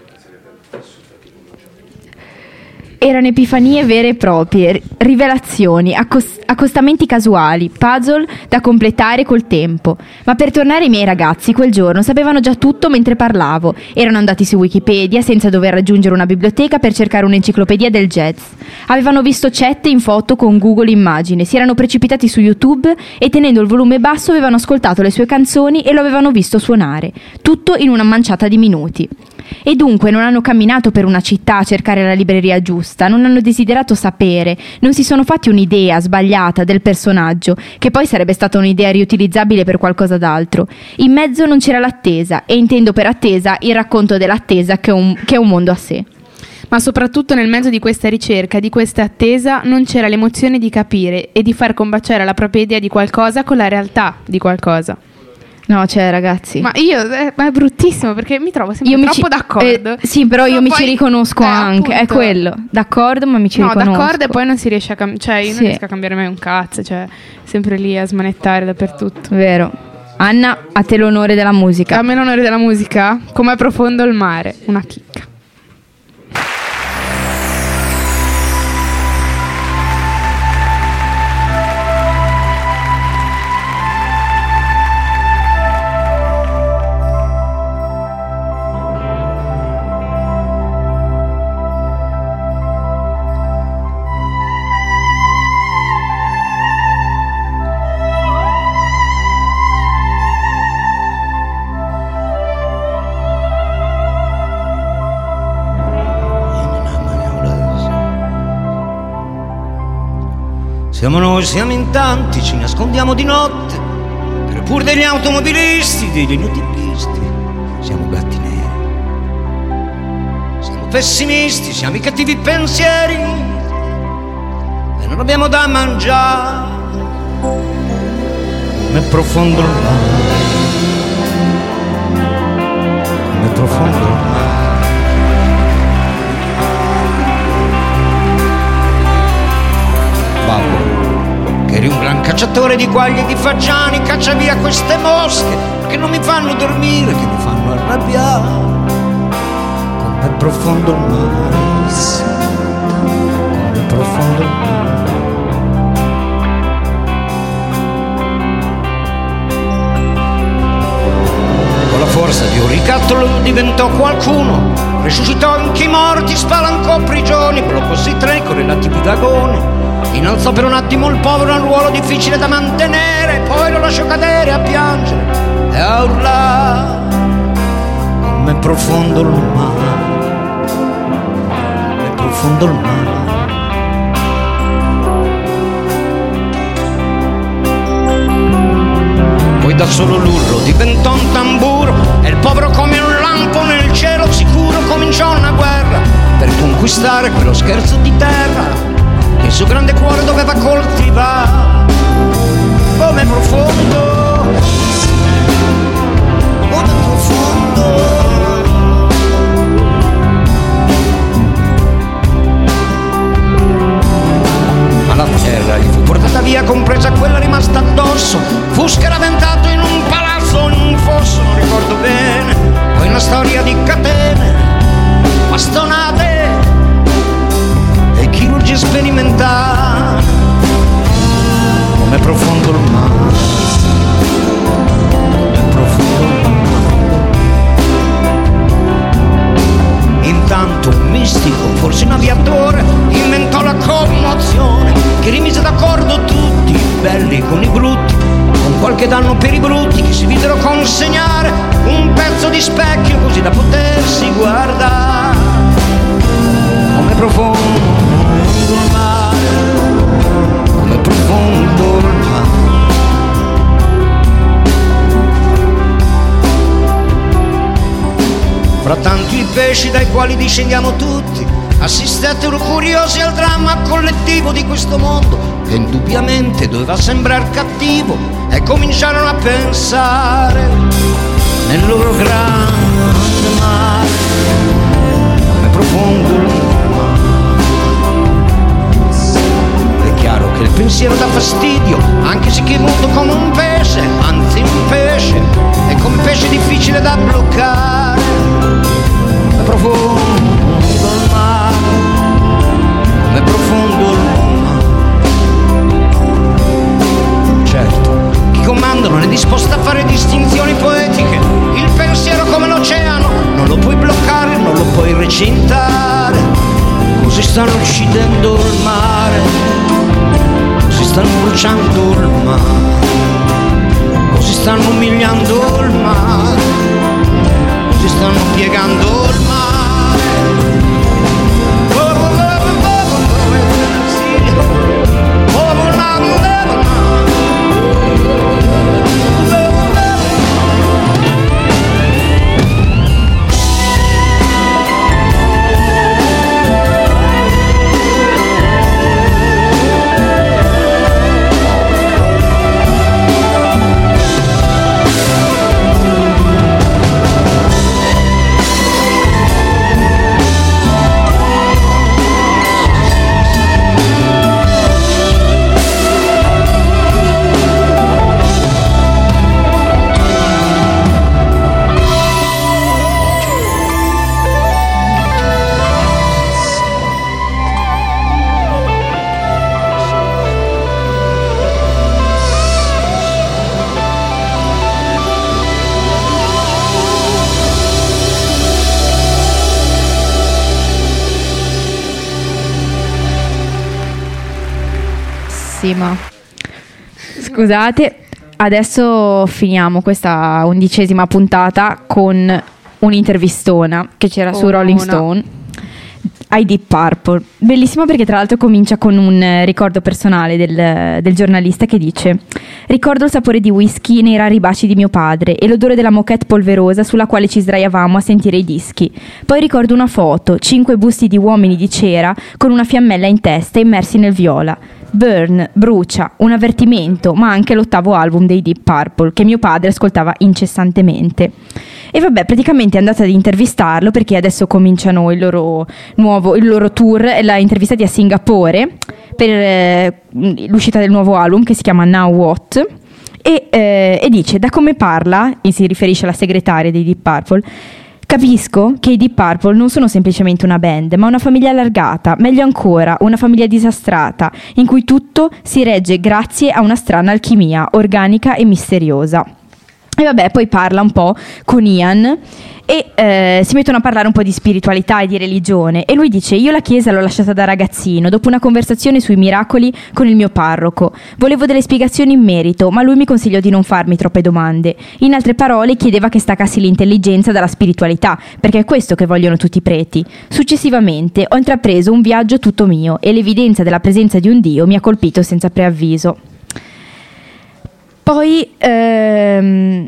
Erano epifanie vere e proprie, ri- rivelazioni, accos- accostamenti casuali, puzzle da completare col tempo. Ma per tornare ai miei ragazzi, quel giorno sapevano già tutto mentre parlavo. Erano andati su Wikipedia senza dover raggiungere una biblioteca per cercare un'enciclopedia del jazz. Avevano visto chat in foto con Google Immagine, si erano precipitati su YouTube e tenendo il volume basso avevano ascoltato le sue canzoni e lo avevano visto suonare. Tutto in una manciata di minuti. E dunque non hanno camminato per una città a cercare la libreria giusta, non hanno desiderato sapere, non si sono fatti un'idea sbagliata del personaggio, che poi sarebbe stata un'idea riutilizzabile per qualcosa d'altro. In mezzo non c'era l'attesa, e intendo per attesa il racconto dell'attesa che è un, che è un mondo a sé. Ma soprattutto nel mezzo di questa ricerca, di questa attesa, non c'era l'emozione di capire e di far combaciare la propria idea di qualcosa con la realtà di qualcosa. No, cioè ragazzi. Ma io eh, ma è bruttissimo perché mi trovo sempre io troppo ci- d'accordo. eh, sì, però io mi ci poi- riconosco eh, anche. È appunto. quello. D'accordo, ma mi ci no, riconosco. d'accordo e poi non si riesce a cambiare. Cioè, io Sì. non riesco a cambiare mai un cazzo. Cioè, sempre lì a smanettare dappertutto. Vero. Anna, a te l'onore della musica. A me l'onore della musica, com'è profondo il mare, una chicca. Siamo noi, siamo in tanti, ci nascondiamo di notte, per pur degli automobilisti, degli inutilisti, siamo gatti neri. Siamo pessimisti, siamo i cattivi pensieri, e non abbiamo da mangiare. Come profondo il mare, come profondo il mare. Eri un gran cacciatore di quaglie e di fagiani, caccia via queste mosche che non mi fanno dormire, che mi fanno arrabbiare. Come profondo il mare, sì, come profondo il mare. Con la forza di un ricattolo diventò qualcuno, risuscitò anche i morti, spalancò prigioni, bloccò i treni con relativi vagoni, innalzò per un attimo il povero un ruolo difficile da mantenere, poi lo lasciò cadere a piangere e a urlare. Come profondo il mare, come profondo il mare. Poi da solo l'urlo diventò un tamburo e il povero come un lampo nel cielo sicuro cominciò una guerra per conquistare quello scherzo di terra che il suo grande cuore doveva coltivare. Come profondo, come profondo. ma la terra gli fu portata via, compresa quella rimasta addosso. Fu scaraventato in un palazzo, in un fosso, non ricordo bene. Poi una storia di catene, profondo il mare, profondo il mare. Intanto un mistico, forse un aviatore, inventò la commozione che rimise d'accordo tutti, i belli con i brutti, con qualche danno per i brutti che si videro consegnare un pezzo di specchio così da potersi guardare. Come profondo il mare, Fra tanti pesci dai quali discendiamo tutti, assistettero curiosi al dramma collettivo di questo mondo, che indubbiamente doveva sembrare cattivo, e cominciarono a pensare nel loro grande mare, come profondo il mare. È chiaro che il pensiero dà fastidio, anche se chi è muto come un pesce, anzi un pesce, è come pesce difficile da bloccare. È profondo il mare, come profondo il mare. Certo, chi comanda non è disposto a fare distinzioni poetiche. Il pensiero come l'oceano, non lo puoi bloccare, non lo puoi recintare. Così stanno uccidendo il mare, così stanno bruciando il mare, così stanno umiliando il mare, così stanno piegando il mare. Scusate, adesso finiamo questa undicesima puntata con un'intervistona che c'era su Oh, Rolling no. Stone. ai Deep Purple. Bellissimo perché tra l'altro comincia con un ricordo personale del, del giornalista che dice Ricordo il sapore di whisky nei rari baci di mio padre e l'odore della moquette polverosa sulla quale ci sdraiavamo a sentire i dischi. Poi ricordo una foto, cinque busti di uomini di cera con una fiammella in testa immersi nel viola. Burn, Brucia, un avvertimento, ma anche l'ottavo album dei Deep Purple che mio padre ascoltava incessantemente. E vabbè, praticamente è andata ad intervistarlo perché adesso cominciano il loro nuovo il loro tour, l'ha intervistati a Singapore per eh, l'uscita del nuovo album che si chiama Now What. E, eh, e dice, da come parla, e si riferisce alla segretaria dei Deep Purple, Capisco che i Deep Purple non sono semplicemente una band, ma una famiglia allargata, meglio ancora, una famiglia disastrata, in cui tutto si regge grazie a una strana alchimia, organica e misteriosa. E vabbè, poi parla un po' con Ian e eh, si mettono a parlare un po' di spiritualità e di religione. E lui dice io la chiesa l'ho lasciata da ragazzino dopo una conversazione sui miracoli con il mio parroco. Volevo delle spiegazioni in merito ma lui mi consigliò di non farmi troppe domande. In altre parole chiedeva che staccassi l'intelligenza dalla spiritualità perché è questo che vogliono tutti i preti. Successivamente ho intrapreso un viaggio tutto mio e l'evidenza della presenza di un dio mi ha colpito senza preavviso poi, ehm,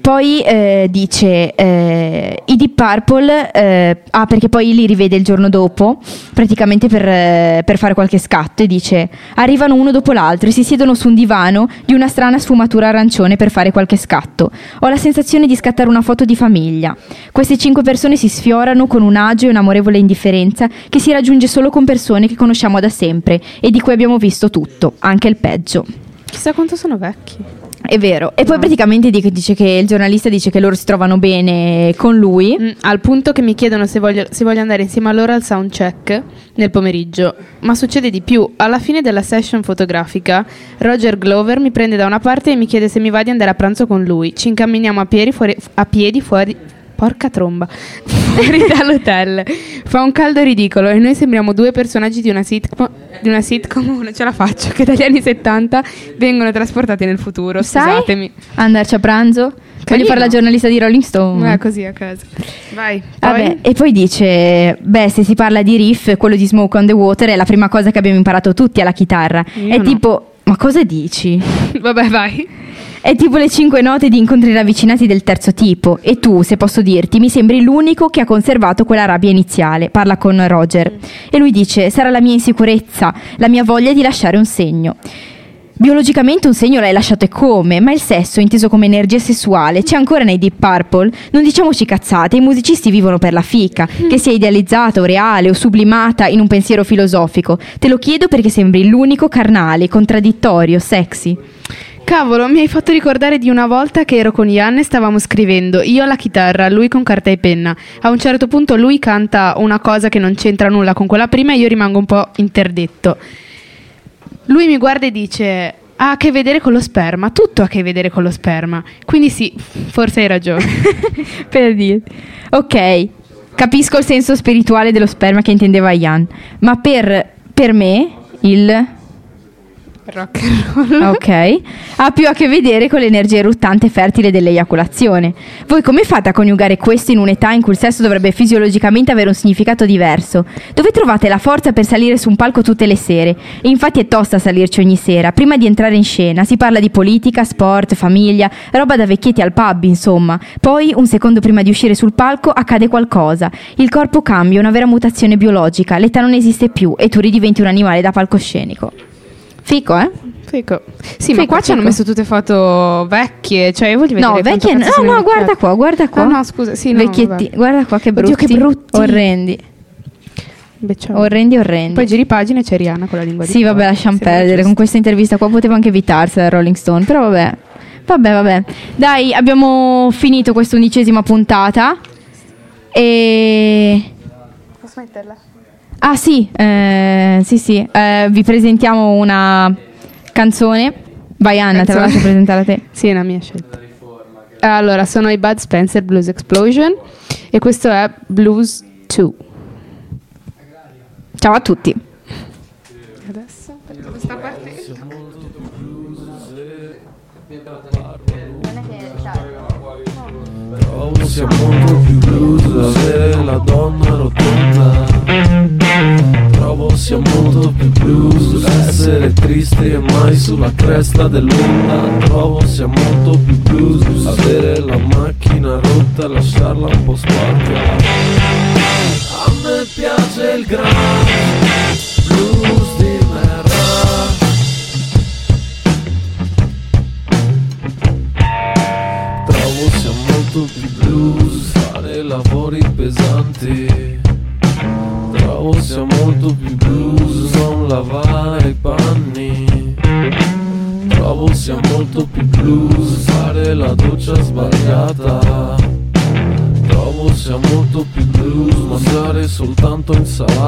poi eh, dice eh, i Deep Purple, eh, ah perché poi li rivede il giorno dopo, praticamente per, eh, per fare qualche scatto e dice arrivano uno dopo l'altro e si siedono su un divano di una strana sfumatura arancione per fare qualche scatto. Ho la sensazione di scattare una foto di famiglia. Queste cinque persone si sfiorano con un agio e un'amorevole indifferenza che si raggiunge solo con persone che conosciamo da sempre e di cui abbiamo visto tutto, anche il peggio. Chissà quanto sono vecchi. È vero. E poi praticamente dice, dice che il giornalista dice che loro si trovano bene con lui. Mm, al punto che mi chiedono se voglio, se voglio andare insieme a loro al soundcheck nel pomeriggio. Ma succede di più. Alla fine della session fotografica, Roger Glover mi prende da una parte e mi chiede se mi va di andare a pranzo con lui. Ci incamminiamo a piedi fuori. A piedi fuori Porca tromba, fuori dall'hotel. Fa un caldo ridicolo e noi sembriamo due personaggi di una sitcom, di una sitcom non ce la faccio, che dagli anni 70 vengono trasportati nel futuro. Sai? Scusatemi. Andarci a pranzo? Voglio Carino. fare la giornalista di Rolling Stone. Eh, così a caso. Vai. Poi? Vabbè, e poi dice: Beh, se si parla di riff, quello di Smoke on the Water è la prima cosa che abbiamo imparato tutti alla chitarra. Io è no. tipo, ma cosa dici? Vabbè, vai. È tipo le cinque note di incontri ravvicinati del terzo tipo. E tu, se posso dirti, mi sembri l'unico che ha conservato quella rabbia iniziale. Parla con Roger. E lui dice: Sarà la mia insicurezza, la mia voglia di lasciare un segno. Biologicamente un segno l'hai lasciato e come, ma il sesso, inteso come energia sessuale, c'è ancora nei Deep Purple. Non diciamoci cazzate, i musicisti vivono per la fica, che sia idealizzata o reale o sublimata in un pensiero filosofico. Te lo chiedo perché sembri l'unico carnale, contraddittorio, sexy. Cavolo, mi hai fatto ricordare di una volta che ero con Ian e stavamo scrivendo, io alla chitarra, lui con carta e penna. A un certo punto lui canta una cosa che non c'entra nulla con quella prima e io rimango un po' interdetto. Lui mi guarda e dice, ha a che vedere con lo sperma, tutto ha a che vedere con lo sperma. Quindi sì, forse hai ragione. per dire. Ok, capisco il senso spirituale dello sperma che intendeva Ian, ma per, per me il Rock and roll. Ok, ha più a che vedere con l'energia eruttante e fertile dell'eiaculazione. Voi come fate a coniugare questo in un'età in cui il sesso dovrebbe fisiologicamente avere un significato diverso? Dove trovate la forza per salire su un palco tutte le sere? E infatti è tosta salirci ogni sera. Prima di entrare in scena si parla di politica, sport, famiglia, roba da vecchietti al pub, insomma. Poi, un secondo prima di uscire sul palco, accade qualcosa. Il corpo cambia, una vera mutazione biologica, l'età non esiste più e tu ridiventi un animale da palcoscenico. Fico, eh? Fico. Sì, ma Fico, qua ci hanno messo tutte foto vecchie, cioè io voglio vedere No, vecchie. No, no, guarda qua, guarda qua. Ah, no, scusa, sì, no, Vecchietti, guarda qua che brutti. Oddio, che brutti. Orrendi. Becciamo. Orrendi, orrendi. Poi giri pagina e c'è Rihanna con la lingua di Sì, vabbè, lasciamo perdere. Con questa intervista qua potevo anche evitarsela Rolling Stone. Però vabbè. Vabbè, vabbè. Dai, abbiamo finito questa undicesima puntata. E. Posso metterla? Ah, sì, eh, sì, sì. eh, vi presentiamo una canzone. Vai, Anna, te la lascio presentare a te. Sì, è una mia scelta. Allora, sono i Bud Spencer Blues Explosion e questo è Blues 2. Ciao a tutti. Adesso, perché questa parte... Trovo sia molto più blues avere la donna rotonda essere triste e mai sulla cresta dell'onda. Trovo sia molto più blues avere la macchina rotta e lasciarla un po' sporca. A me piace il grande soltanto insalata A